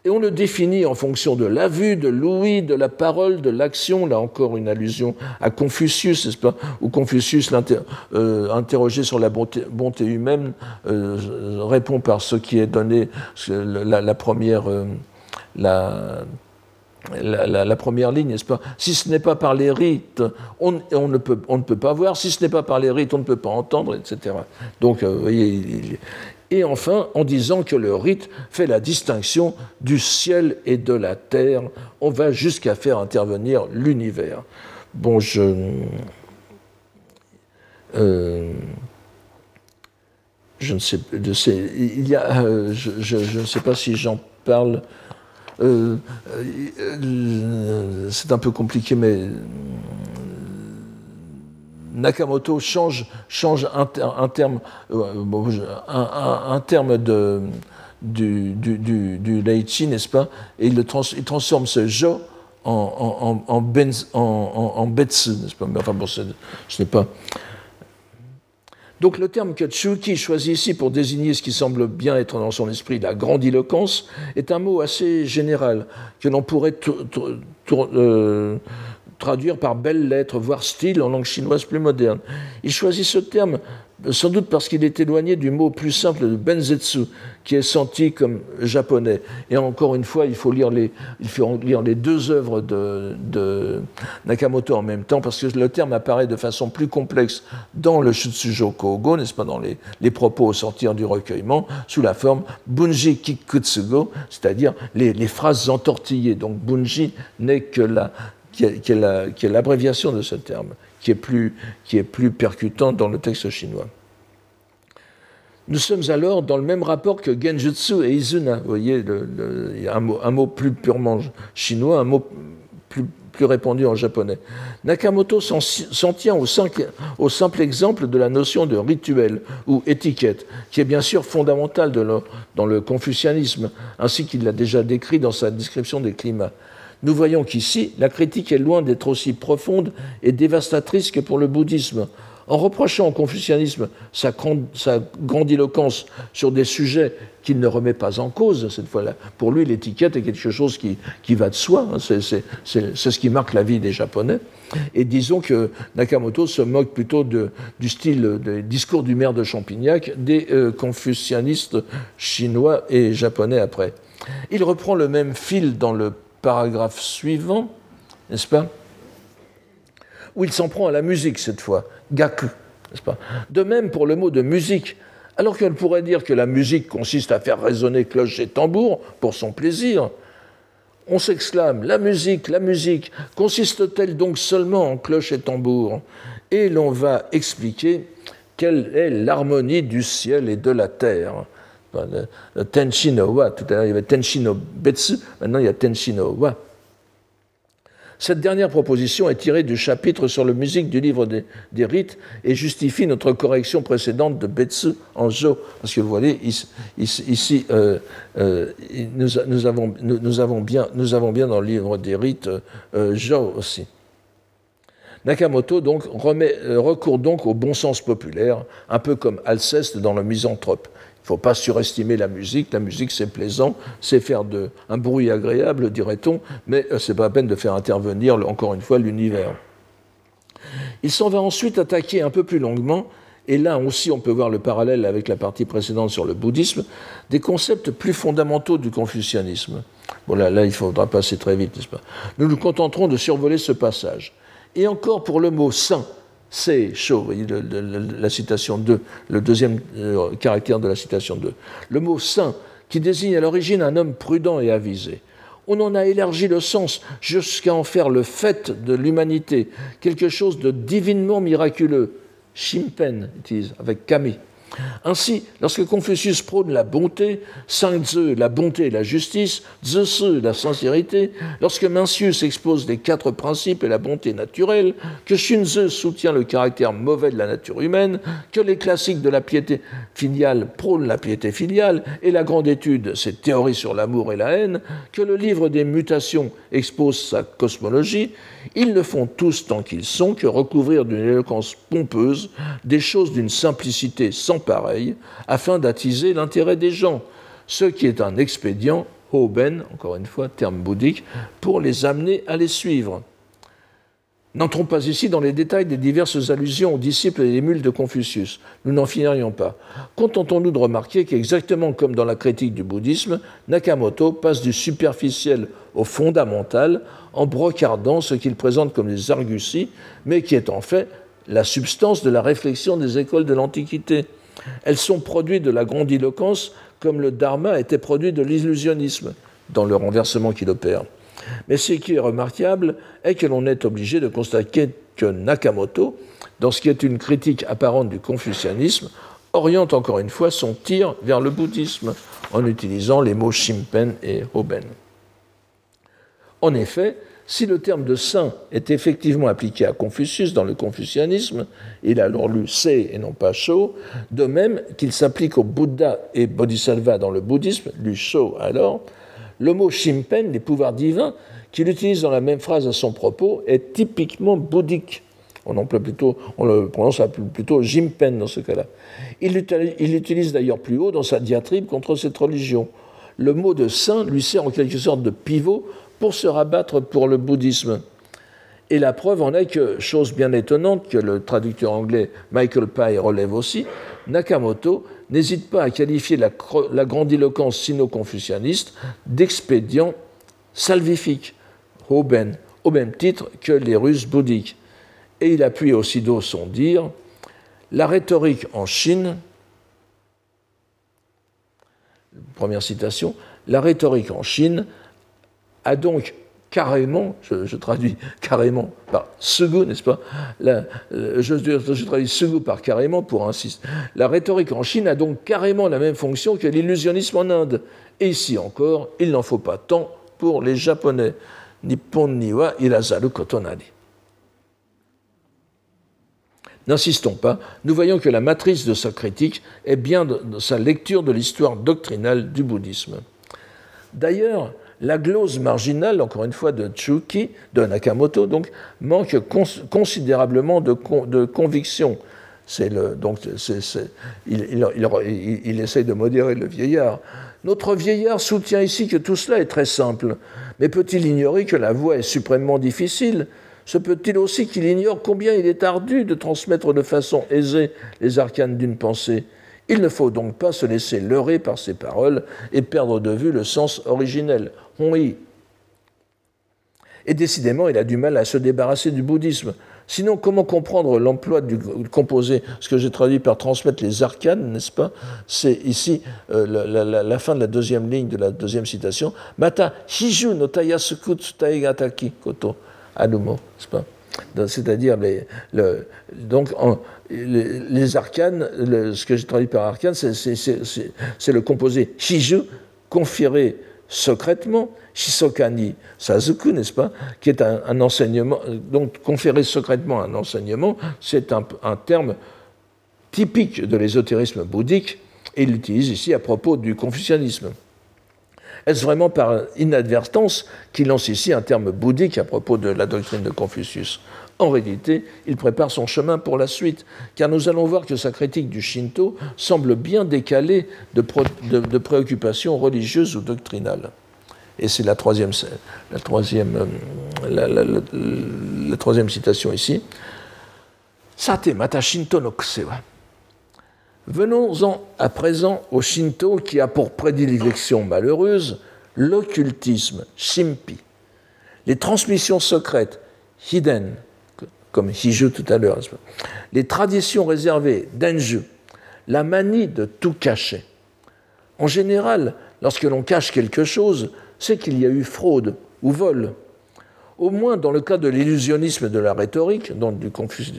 et on le définit en fonction de la vue, de l'ouïe, de la parole, de l'action. Là encore une allusion à Confucius, n'est-ce pas Où Confucius, euh, interrogé sur la bonté, humaine, euh, répond par ce qui est donné, la, première, euh, la, première ligne, n'est-ce pas Si ce n'est pas par les rites, on, ne peut, pas voir. Si ce n'est pas par les rites, on ne peut pas entendre, etc. Donc, vous voyez, et enfin en disant que le rite fait la distinction du ciel et de la terre. On va jusqu'à faire intervenir l'univers. Bon, je. Euh, je ne sais, il y a, euh, je, ne sais pas si j'en parle. Euh, c'est un peu compliqué, mais Nakamoto change, change un, terme, un, terme de, du, du, du, n'est-ce pas? Et il, transforme ce jo en, en, en, betsu, n'est-ce pas? Mais enfin, bon, ce n'est pas. Donc le terme que Tsuki choisit ici pour désigner ce qui semble bien être dans son esprit la grandiloquence est un mot assez général que l'on pourrait euh, traduire par belles lettres, voire style en langue chinoise plus moderne. Il choisit ce terme sans doute parce qu'il est éloigné du mot plus simple de benzetsu, qui est senti comme japonais. Et encore une fois, il faut lire les, il faut lire les deux œuvres de, Nakamoto en même temps, parce que le terme apparaît de façon plus complexe dans le Shutsujo Kogo, n'est-ce pas, dans les, les, propos au sortir du recueillement, sous la forme Bunji Kikutsugo, c'est-à-dire les, les phrases entortillées. Donc Bunji n'est que la qui est, l'abréviation de ce terme, qui est, plus, qui percutant dans le texte chinois. Nous sommes alors dans le même rapport que Genjutsu et Izuna. Vous voyez, un mot, un mot, plus purement chinois, un mot plus, répandu en japonais. Nakamoto s'en tient au, au, simple exemple de la notion de rituel ou étiquette, qui est bien sûr fondamentale dans le confucianisme, ainsi qu'il l'a déjà décrit dans sa description des climats nous voyons qu'ici, la critique est loin d'être aussi profonde et dévastatrice que pour le bouddhisme. En reprochant au confucianisme sa, grandiloquence sur des sujets qu'il ne remet pas en cause, cette fois-là, pour lui, l'étiquette est quelque chose qui, va de soi, hein. c'est ce qui marque la vie des Japonais. Et disons que Nakamoto se moque plutôt du style de discours du maire de Champignac des euh, confucianistes chinois et japonais après. Il reprend le même fil dans le paragraphe suivant, n'est-ce pas Où il s'en prend à la musique cette fois, gaku, n'est-ce pas. De même pour le mot de musique, alors qu'on pourrait dire que la musique consiste à faire résonner cloche et tambour pour son plaisir, on s'exclame La musique, la musique, consiste-t-elle donc seulement en cloche et tambour Et l'on va expliquer quelle est l'harmonie du ciel et de la terre le, Tenshino Wa. Tout à l'heure, il y avait Tenshino Betsu, maintenant il y a Tenshino Wa. Cette dernière proposition est tirée du chapitre sur la musique du livre des, rites et justifie notre correction précédente de Betsu en Jo. Parce que vous voyez, ici, euh, euh, nous, avons, bien, dans le livre des rites euh, Jo aussi. Nakamoto donc remet, recourt donc au bon sens populaire, un peu comme Alceste dans le Misanthrope. Il ne faut pas surestimer la musique. La musique, c'est plaisant, c'est faire un bruit agréable, dirait-on, mais euh, ce n'est pas la peine de faire intervenir, encore une fois, l'univers. Il s'en va ensuite attaquer un peu plus longuement, et là aussi on peut voir le parallèle avec la partie précédente sur le bouddhisme, des concepts plus fondamentaux du confucianisme. Bon, là il faudra passer très vite, n'est-ce pas? Nous nous contenterons de survoler ce passage. Et encore pour le mot saint, c'est chaud, la citation 2, le deuxième euh, caractère de la citation 2. Le mot saint, qui désigne à l'origine un homme prudent et avisé. On en a élargi le sens jusqu'à en faire le fait de l'humanité, quelque chose de divinement miraculeux. Shimpen, avec Kami. Ainsi, lorsque Confucius prône la bonté, Zhe la bonté et la justice, Zhe la sincérité, lorsque Mencius expose les quatre principes et la bonté naturelle, que Xunzi soutient le caractère mauvais de la nature humaine, que les classiques de la piété filiale prônent la piété filiale et la grande étude ses théories sur l'amour et la haine, que le livre des mutations expose sa cosmologie, ils ne font tous tant qu'ils sont que recouvrir d'une éloquence pompeuse des choses d'une simplicité sans pareil, afin d'attiser l'intérêt des gens, ce qui est un expédient, hoben, encore une fois, terme bouddhique, pour les amener à les suivre. N'entrons pas ici dans les détails des diverses allusions aux disciples et émules de Confucius. Nous n'en finirions pas. Contentons-nous de remarquer qu'exactement comme dans la critique du bouddhisme, Nakamoto passe du superficiel au fondamental en brocardant ce qu'il présente comme des arguties, mais qui est en fait la substance de la réflexion des écoles de l'Antiquité. Elles sont produites de la grandiloquence comme le dharma était produit de l'illusionnisme dans le renversement qu'il opère. Mais ce qui est remarquable est que l'on est obligé de constater que Nakamoto, dans ce qui est une critique apparente du confucianisme, oriente encore une fois son tir vers le bouddhisme en utilisant les mots Shimpen et Hoben. En effet, si le terme de saint est effectivement appliqué à Confucius dans le confucianisme, il a alors lu sei et non pas sho, de même qu'il s'applique au Bouddha et Bodhisattva dans le bouddhisme, lu sho alors, le mot Shimpen, les pouvoirs divins, qu'il utilise dans la même phrase à son propos, est typiquement bouddhique. On, plutôt, on le prononce plutôt Jimpen dans ce cas-là. Il l'utilise d'ailleurs plus haut dans sa diatribe contre cette religion. Le mot de saint lui sert en quelque sorte de pivot pour se rabattre pour le bouddhisme. Et la preuve en est que, chose bien étonnante que le traducteur anglais Michael Pye relève aussi, Nakamoto n'hésite pas à qualifier la, grandiloquence sino-confucianiste d'expédient salvifique, au, au même titre que les Russes bouddhiques. Et il appuie aussitôt son dire La rhétorique en Chine, première citation, la rhétorique en Chine a donc carrément, je, traduis carrément par sugu, n'est-ce pas je, je, traduis sugu par carrément pour insister. La rhétorique en Chine a donc carrément la même fonction que l'illusionnisme en Inde. Et ici encore, il n'en faut pas tant pour les Japonais. Nippon niwa irazaru kotonari. N'insistons pas, nous voyons que la matrice de sa critique est bien sa lecture de l'histoire doctrinale du bouddhisme. D'ailleurs, la glose marginale, encore une fois, de Chuki, de Nakamoto, donc, manque considérablement de, conviction. Donc, il, essaye de modérer le vieillard. Notre vieillard soutient ici que tout cela est très simple, mais peut-il ignorer que la voie est suprêmement difficile? Se peut-il aussi qu'il ignore combien il est ardu de transmettre de façon aisée les arcanes d'une pensée? Il ne faut donc pas se laisser leurrer par ces paroles et perdre de vue le sens originel. Oui. Et décidément, il a du mal à se débarrasser du bouddhisme. Sinon, comment comprendre l'emploi du composé, ce que j'ai traduit par transmettre les arcanes, n'est-ce pas? C'est ici euh, la, fin de la deuxième ligne de la deuxième citation. Mata hiju no taigataki koto anumo, n'est-ce pas? C'est-à-dire les, le, donc les, arcanes, ce que j'ai traduit par arcane, c'est le composé shiju, conféré secrètement, shisokani sazuku, n'est-ce pas, qui est un, enseignement, donc conférer secrètement un enseignement, c'est un, un, terme typique de l'ésotérisme bouddhique, et il l'utilise ici à propos du confucianisme. Est-ce vraiment par inadvertance qu'il lance ici un terme bouddhique à propos de la doctrine de Confucius? En réalité, il prépare son chemin pour la suite, car nous allons voir que sa critique du Shinto semble bien décalée de, préoccupations religieuses ou doctrinales. Et c'est la troisième, euh, citation ici. Sate mata Shinto no kusewa. Venons-en à présent au Shinto qui a pour prédilection malheureuse l'occultisme, Shimpi, les transmissions secrètes, Hiden, comme Hiju tout à l'heure, les traditions réservées, Denju, la manie de tout cacher. En général, lorsque l'on cache quelque chose, c'est qu'il y a eu fraude ou vol. Au moins dans le cas de l'illusionnisme de la rhétorique, donc du,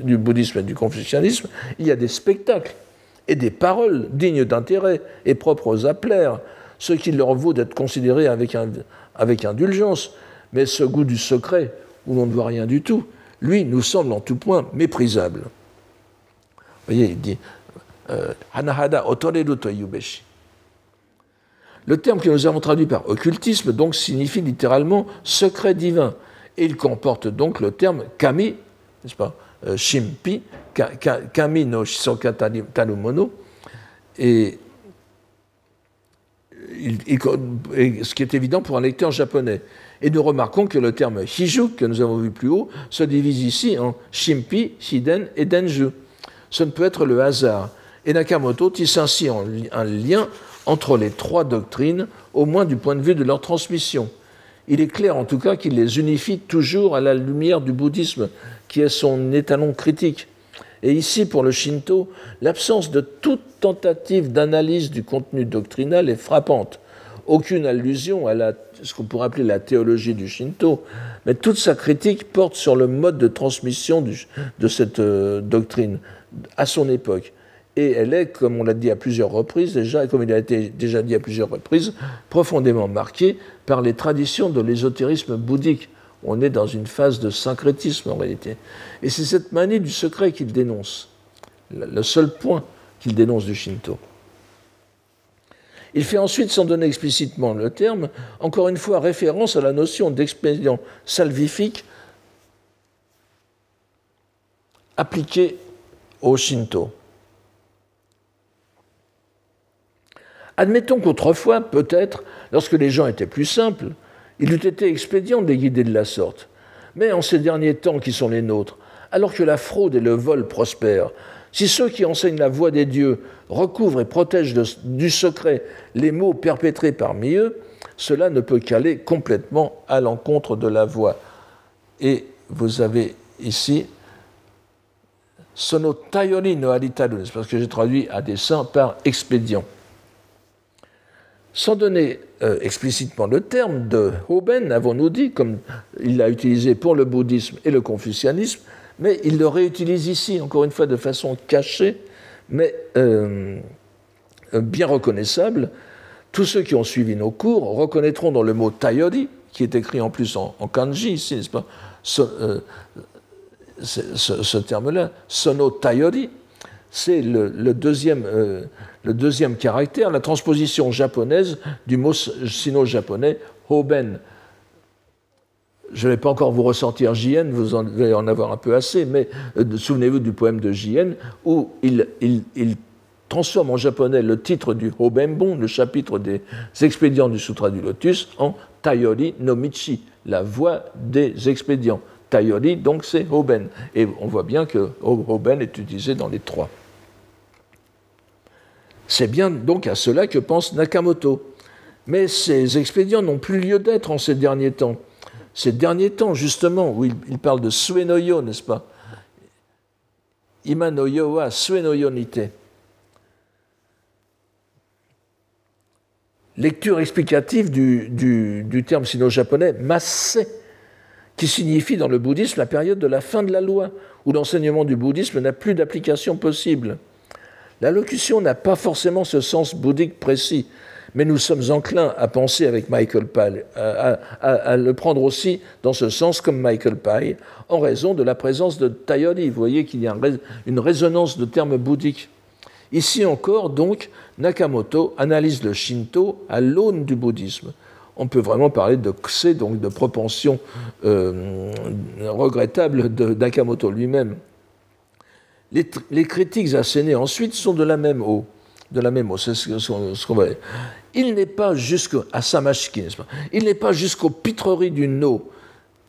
du bouddhisme et du confucianisme, il y a des spectacles et des paroles dignes d'intérêt et propres à plaire, ce qui leur vaut d'être considérés avec, avec indulgence. Mais ce goût du secret, où l'on ne voit rien du tout, lui nous semble en tout point méprisable. Vous voyez, il dit euh, Hanahada. Le terme que nous avons traduit par occultisme donc signifie littéralement secret divin et il comporte donc le terme kami, n'est-ce pas, euh, shimpi, kami no shisoka tarumono, et ce qui est évident pour un lecteur japonais. Et nous remarquons que le terme hiju, que nous avons vu plus haut, se divise ici en shimpi, shiden et denju. Ce ne peut être le hasard. Et Nakamoto tisse ainsi un lien entre les trois doctrines, au moins du point de vue de leur transmission. Il est clair en tout cas qu'il les unifie toujours à la lumière du bouddhisme, qui est son étalon critique. Et ici, pour le Shinto, l'absence de toute tentative d'analyse du contenu doctrinal est frappante. Aucune allusion à la, ce qu'on pourrait appeler la théologie du Shinto, mais toute sa critique porte sur le mode de transmission de cette euh, doctrine à son époque. Et elle est, comme on l'a dit à plusieurs reprises déjà, et comme il a été déjà dit à plusieurs reprises, profondément marquée par les traditions de l'ésotérisme bouddhique. On est dans une phase de syncrétisme en réalité. Et c'est cette manie du secret qu'il dénonce, le seul point qu'il dénonce du Shinto. Il fait ensuite, sans donner explicitement le terme, encore une fois référence à la notion d'expédient salvifique appliquée au Shinto. Admettons qu'autrefois, peut-être, lorsque les gens étaient plus simples, il eût été expédient de les guider de la sorte. Mais en ces derniers temps qui sont les nôtres, alors que la fraude et le vol prospèrent, si ceux qui enseignent la voie des dieux recouvrent et protègent du secret les maux perpétrés parmi eux, cela ne peut qu'aller complètement à l'encontre de la voie. Et vous avez ici sono tayori no parce que j'ai traduit à dessein par expédient. Sans donner euh, explicitement le terme de Hoben, avons-nous dit, comme il l'a utilisé pour le bouddhisme et le confucianisme, mais il le réutilise ici, encore une fois, de façon cachée, mais euh, bien reconnaissable. Tous ceux qui ont suivi nos cours reconnaîtront dans le mot Tayori, qui est écrit en plus en, kanji ici, n'est-ce pas, ce, euh, terme-là, Sono Tayori, c'est le, deuxième, euh, le deuxième caractère, la transposition japonaise du mot sino-japonais hoben. Je ne vais pas encore vous ressentir JN, vous en allez en avoir un peu assez, mais euh, souvenez-vous du poème de JN où il, transforme en japonais le titre du Hobenbon, le chapitre des expédients du Sutra du Lotus, en Tayori no Michi, la voie des expédients. Tayori, donc c'est Hoben. Et on voit bien que Hoben est utilisé dans les trois. C'est bien donc à cela que pense Nakamoto. Mais ces expédients n'ont plus lieu d'être en ces derniers temps. Ces derniers temps, justement, où il, parle de suenoyo, n'est-ce pas? Imanoyo wa suenoyo nite. Lecture explicative du, du terme sino-japonais masse, qui signifie dans le bouddhisme la période de la fin de la loi, où l'enseignement du bouddhisme n'a plus d'application possible. La locution n'a pas forcément ce sens bouddhique précis, mais nous sommes enclins à penser avec Michael Pye, à, le prendre aussi dans ce sens comme Michael Pye, en raison de la présence de Tayori. Vous voyez qu'il y a une résonance de termes bouddhiques. Ici encore, donc, Nakamoto analyse le Shinto à l'aune du bouddhisme. On peut vraiment parler de kse, donc de propension euh, regrettable de Nakamoto lui-même. Les, critiques assénées ensuite sont de la même eau. De la eau, c'est ce, qu'on va. Il n'est pas jusqu'à Samashki, n'est-ce pas? Il n'est pas jusqu'aux pitreries du no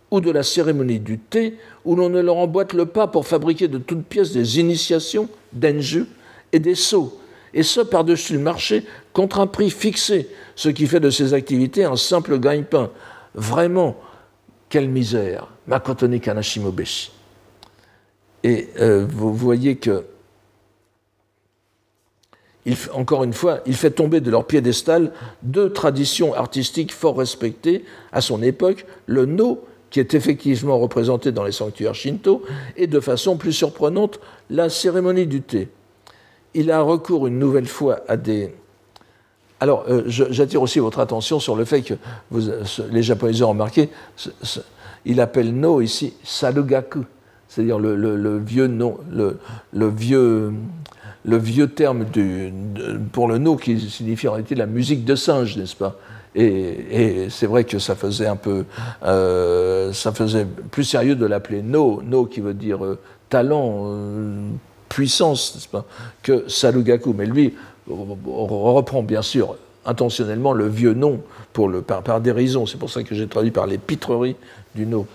ou de la cérémonie du thé, où l'on ne leur emboîte le pas pour fabriquer de toutes pièces des initiations, d'enju et des seaux, et ce par-dessus le marché contre un prix fixé, ce qui fait de ces activités un simple gagne-pain. Vraiment, quelle misère Makotoni Kanashimobeshi. Et euh, vous voyez que, encore une fois, il fait tomber de leur piédestal deux traditions artistiques fort respectées à son époque, le no, qui est effectivement représenté dans les sanctuaires shinto, et de façon plus surprenante, la cérémonie du thé. Il a recours une nouvelle fois à des... Alors, euh, j'attire aussi votre attention sur le fait que vous, les Japonais ont remarqué, il appelle no ici salugaku c'est-à-dire le, vieux nom, le, vieux, le vieux terme du, pour le no qui signifie en réalité la musique de singe, n'est-ce pas? Et, c'est vrai que ça faisait un peu, euh, ça faisait plus sérieux de l'appeler no, no qui veut dire euh, talent, euh, puissance, n'est-ce pas, que salugaku. Mais lui reprend bien sûr intentionnellement le vieux nom pour le, par, par dérision. C'est pour ça que j'ai traduit par les pitreries du No.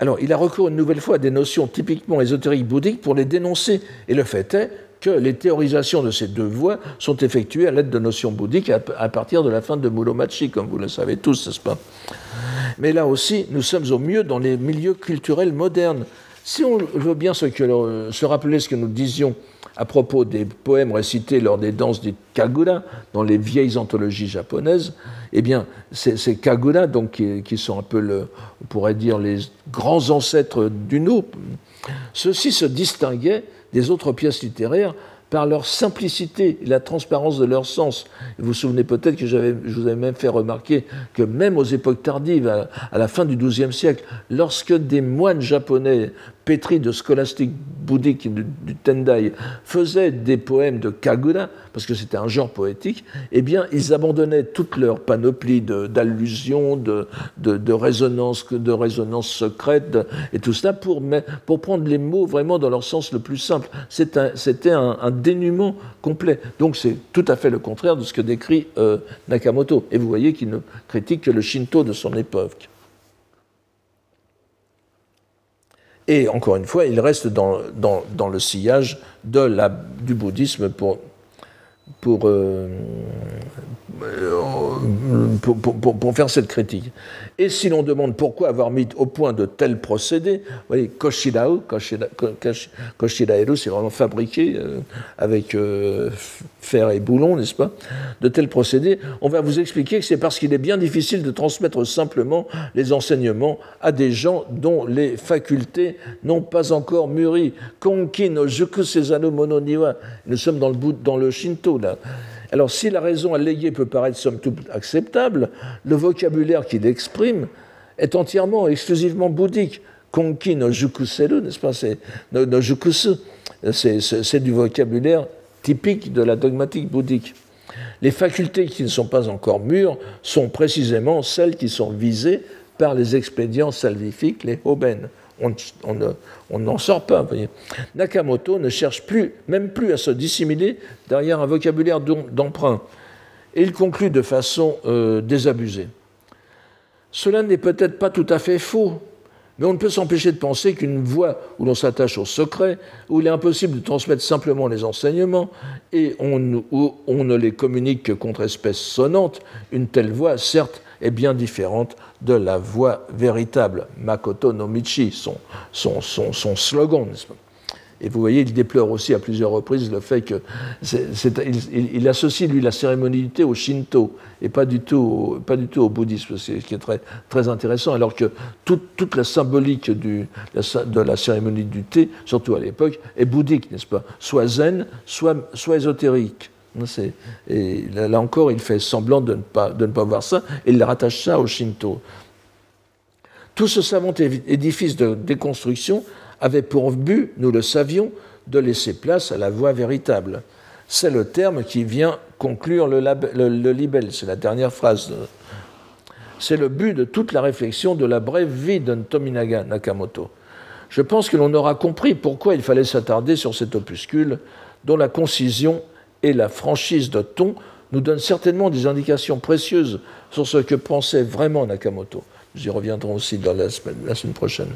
Alors, il a recours une nouvelle fois à des notions typiquement ésotériques bouddhiques pour les dénoncer. Et le fait est que les théorisations de ces deux voies sont effectuées à l'aide de notions bouddhiques à, partir de la fin de Muromachi, comme vous le savez tous, n'est-ce pas? Mais là aussi, nous sommes au mieux dans les milieux culturels modernes. Si on veut bien se, se rappeler ce que nous disions à propos des poèmes récités lors des danses du Kagura dans les vieilles anthologies japonaises, eh bien, ces, Kagura, donc, qui, sont un peu, on pourrait dire, les grands ancêtres du No, ceux-ci se distinguaient des autres pièces littéraires par leur simplicité et la transparence de leur sens. Vous vous souvenez peut-être que je vous avais même fait remarquer que même aux époques tardives, à, à la fin du XIIe siècle, lorsque des moines japonais pétris de scolastique bouddhique du, Tendai, faisaient des poèmes de Kagura, parce que c'était un genre poétique, eh bien, ils abandonnaient toute leur panoplie d'allusions, de, de, de, résonances de résonance secrètes et tout cela pour, pour prendre les mots vraiment dans leur sens le plus simple. C'était un, un, dénuement complet. Donc, c'est tout à fait le contraire de ce que décrit euh, Nakamoto. Et vous voyez qu'il ne critique que le Shinto de son époque. Et encore une fois, il reste dans, le sillage du bouddhisme pour, pour, euh, pour, pour, pour, faire cette critique. Et si l'on demande pourquoi avoir mis au point de tels procédés, vous voyez, Koshirao, Koshiraeru, c'est vraiment fabriqué euh, avec euh, fer et boulon, n'est-ce pas De tels procédés, on va vous expliquer que c'est parce qu'il est bien difficile de transmettre simplement les enseignements à des gens dont les facultés n'ont pas encore mûri. Konki no Juku Sezano Mono Niwa. Nous sommes dans le, dans le Shinto, là. Alors, si la raison alléguée peut paraître somme toute acceptable, le vocabulaire qu'il exprime est entièrement, exclusivement bouddhique. Konki no n'est-ce pas? C'est no, no c'est du vocabulaire typique de la dogmatique bouddhique. Les facultés qui ne sont pas encore mûres sont précisément celles qui sont visées par les expédients salvifiques, les hoben n'en sort pas. Nakamoto ne cherche plus, même plus à se dissimuler derrière un vocabulaire d'emprunt. Et il conclut de façon euh, désabusée. Cela n'est peut-être pas tout à fait faux, mais on ne peut s'empêcher de penser qu'une voie où l'on s'attache au secret, où il est impossible de transmettre simplement les enseignements, et où on ne les communique que contre espèce sonnante, une telle voie, certes, est bien différente de la voie véritable, Makoto no Michi, son, son, son, slogan. Et vous voyez, il déplore aussi à plusieurs reprises le fait que il, associe lui la cérémonialité au Shinto et pas du tout, au, pas du tout au bouddhisme, ce qui est très, très intéressant, alors que toute, toute la symbolique du, de la cérémonie du thé, surtout à l'époque, est bouddhique, n'est-ce pas? Soit zen, soit, soit ésotérique. Et là, encore, il fait semblant de ne, pas, de ne pas voir ça, et il rattache ça au Shinto. Tout ce savant édifice de déconstruction avait pour but, nous le savions, de laisser place à la voie véritable. C'est le terme qui vient conclure le, libelle, c'est la dernière phrase. C'est le but de toute la réflexion de la brève vie de Tominaga Nakamoto. Je pense que l'on aura compris pourquoi il fallait s'attarder sur cet opuscule dont la concision et la franchise de ton nous donnent certainement des indications précieuses sur ce que pensait vraiment Nakamoto. Nous y reviendrons aussi dans la semaine, la semaine prochaine.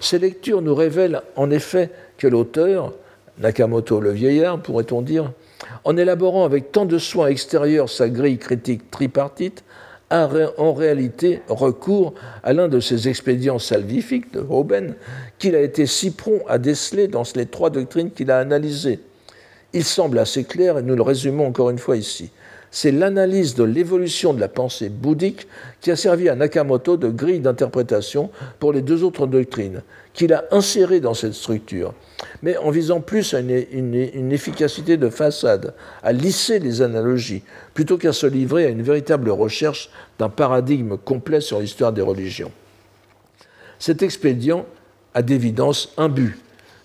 Ces lectures nous révèlent en effet que l'auteur, Nakamoto le vieillard, pourrait-on dire, en élaborant avec tant de soin extérieur sa grille critique tripartite, a en réalité recours à l'un de ces expédients salvifiques de Hoben qu'il a été si prompt à déceler dans les trois doctrines qu'il a analysées, il semble assez clair, et nous le résumons encore une fois ici. C'est l'analyse de l'évolution de la pensée bouddhique qui a servi à Nakamoto de grille d'interprétation pour les deux autres doctrines, qu'il a insérées dans cette structure, mais en visant plus à une, efficacité de façade, à lisser les analogies, plutôt qu'à se livrer à une véritable recherche d'un paradigme complet sur l'histoire des religions. Cet expédient a d'évidence un but,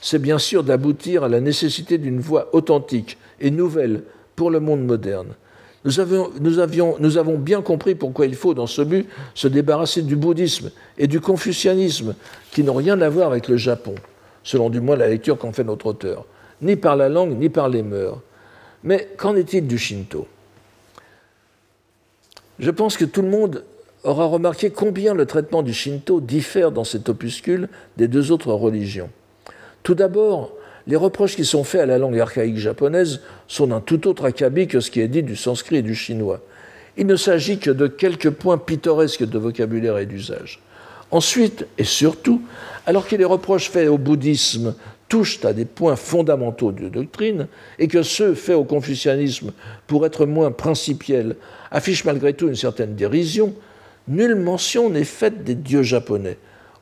c'est bien sûr d'aboutir à la nécessité d'une voie authentique et nouvelle pour le monde moderne. Nous, avons bien compris pourquoi il faut, dans ce but, se débarrasser du bouddhisme et du confucianisme, qui n'ont rien à voir avec le Japon, selon du moins la lecture qu'en fait notre auteur. ni par la langue, ni par les mœurs. Mais qu'en est-il du Shinto? Je pense que tout le monde aura remarqué combien le traitement du Shinto diffère dans cet opuscule des deux autres religions. Tout d'abord, les reproches qui sont faits à la langue archaïque japonaise sont d'un tout autre acabit que ce qui est dit du sanskrit et du chinois. Il ne s'agit que de quelques points pittoresques de vocabulaire et d'usage. Ensuite, et surtout, alors que les reproches faits au bouddhisme touchent à des points fondamentaux de doctrine, et que ceux faits au confucianisme, pour être moins principiels, affichent malgré tout une certaine dérision, nulle mention n'est faite des dieux japonais.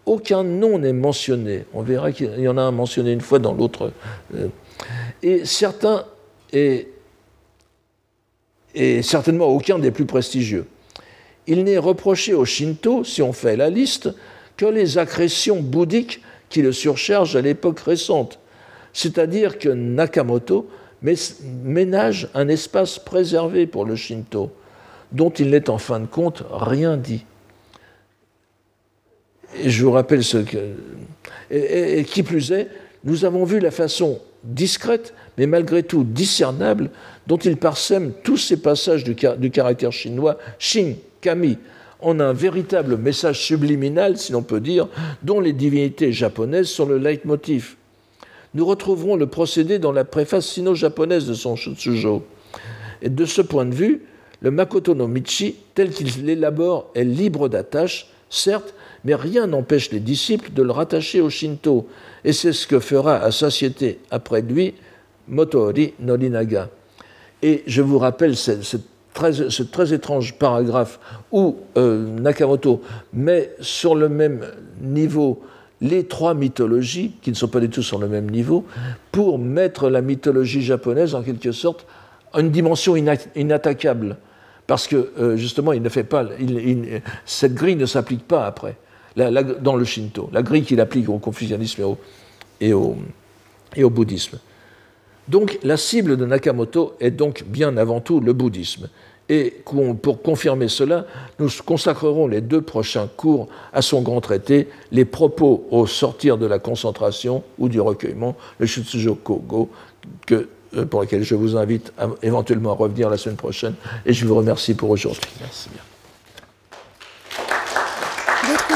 Aucun nom n'est mentionné. On verra qu'il y en a un mentionné une fois dans l'autre. Euh, et certains, et, certainement aucun des plus prestigieux. Il n'est reproché au Shinto, si on fait la liste, que les accrétions bouddhiques qui le surchargent à l'époque récente. C'est-à-dire que Nakamoto ménage un espace préservé pour le Shinto, dont il n'est en fin de compte rien dit. Et je vous rappelle ce que. Et, qui plus est, nous avons vu la façon discrète, mais malgré tout discernable, dont il parsème tous ces passages du, caractère chinois, Shin, Kami, en un véritable message subliminal, si l'on peut dire, dont les divinités japonaises sont le leitmotiv. Nous retrouverons le procédé dans la préface sino-japonaise de son Shutsujo. Et de ce point de vue, le Makoto no Michi, tel qu'il l'élabore, est libre d'attache, certes, mais rien n'empêche les disciples de le rattacher au Shinto, et c'est ce que fera à satiété après lui Motori Norinaga. Et je vous rappelle ce très étrange paragraphe où euh, Nakamoto met sur le même niveau les trois mythologies, qui ne sont pas du tout sur le même niveau, pour mettre la mythologie japonaise en quelque sorte à une dimension inattaquable. Parce que euh, justement, il ne fait pas, cette grille ne s'applique pas après dans le Shinto, la grille qu'il applique au confucianisme et au, et au, bouddhisme. Donc la cible de Nakamoto est donc bien avant tout le bouddhisme. Et pour confirmer cela, nous consacrerons les deux prochains cours à son grand traité, les propos au sortir de la concentration ou du recueillement, le Shutsujo Kogo, euh, pour lequel je vous invite éventuellement à revenir la semaine prochaine. Et je vous remercie pour aujourd'hui. Merci bien.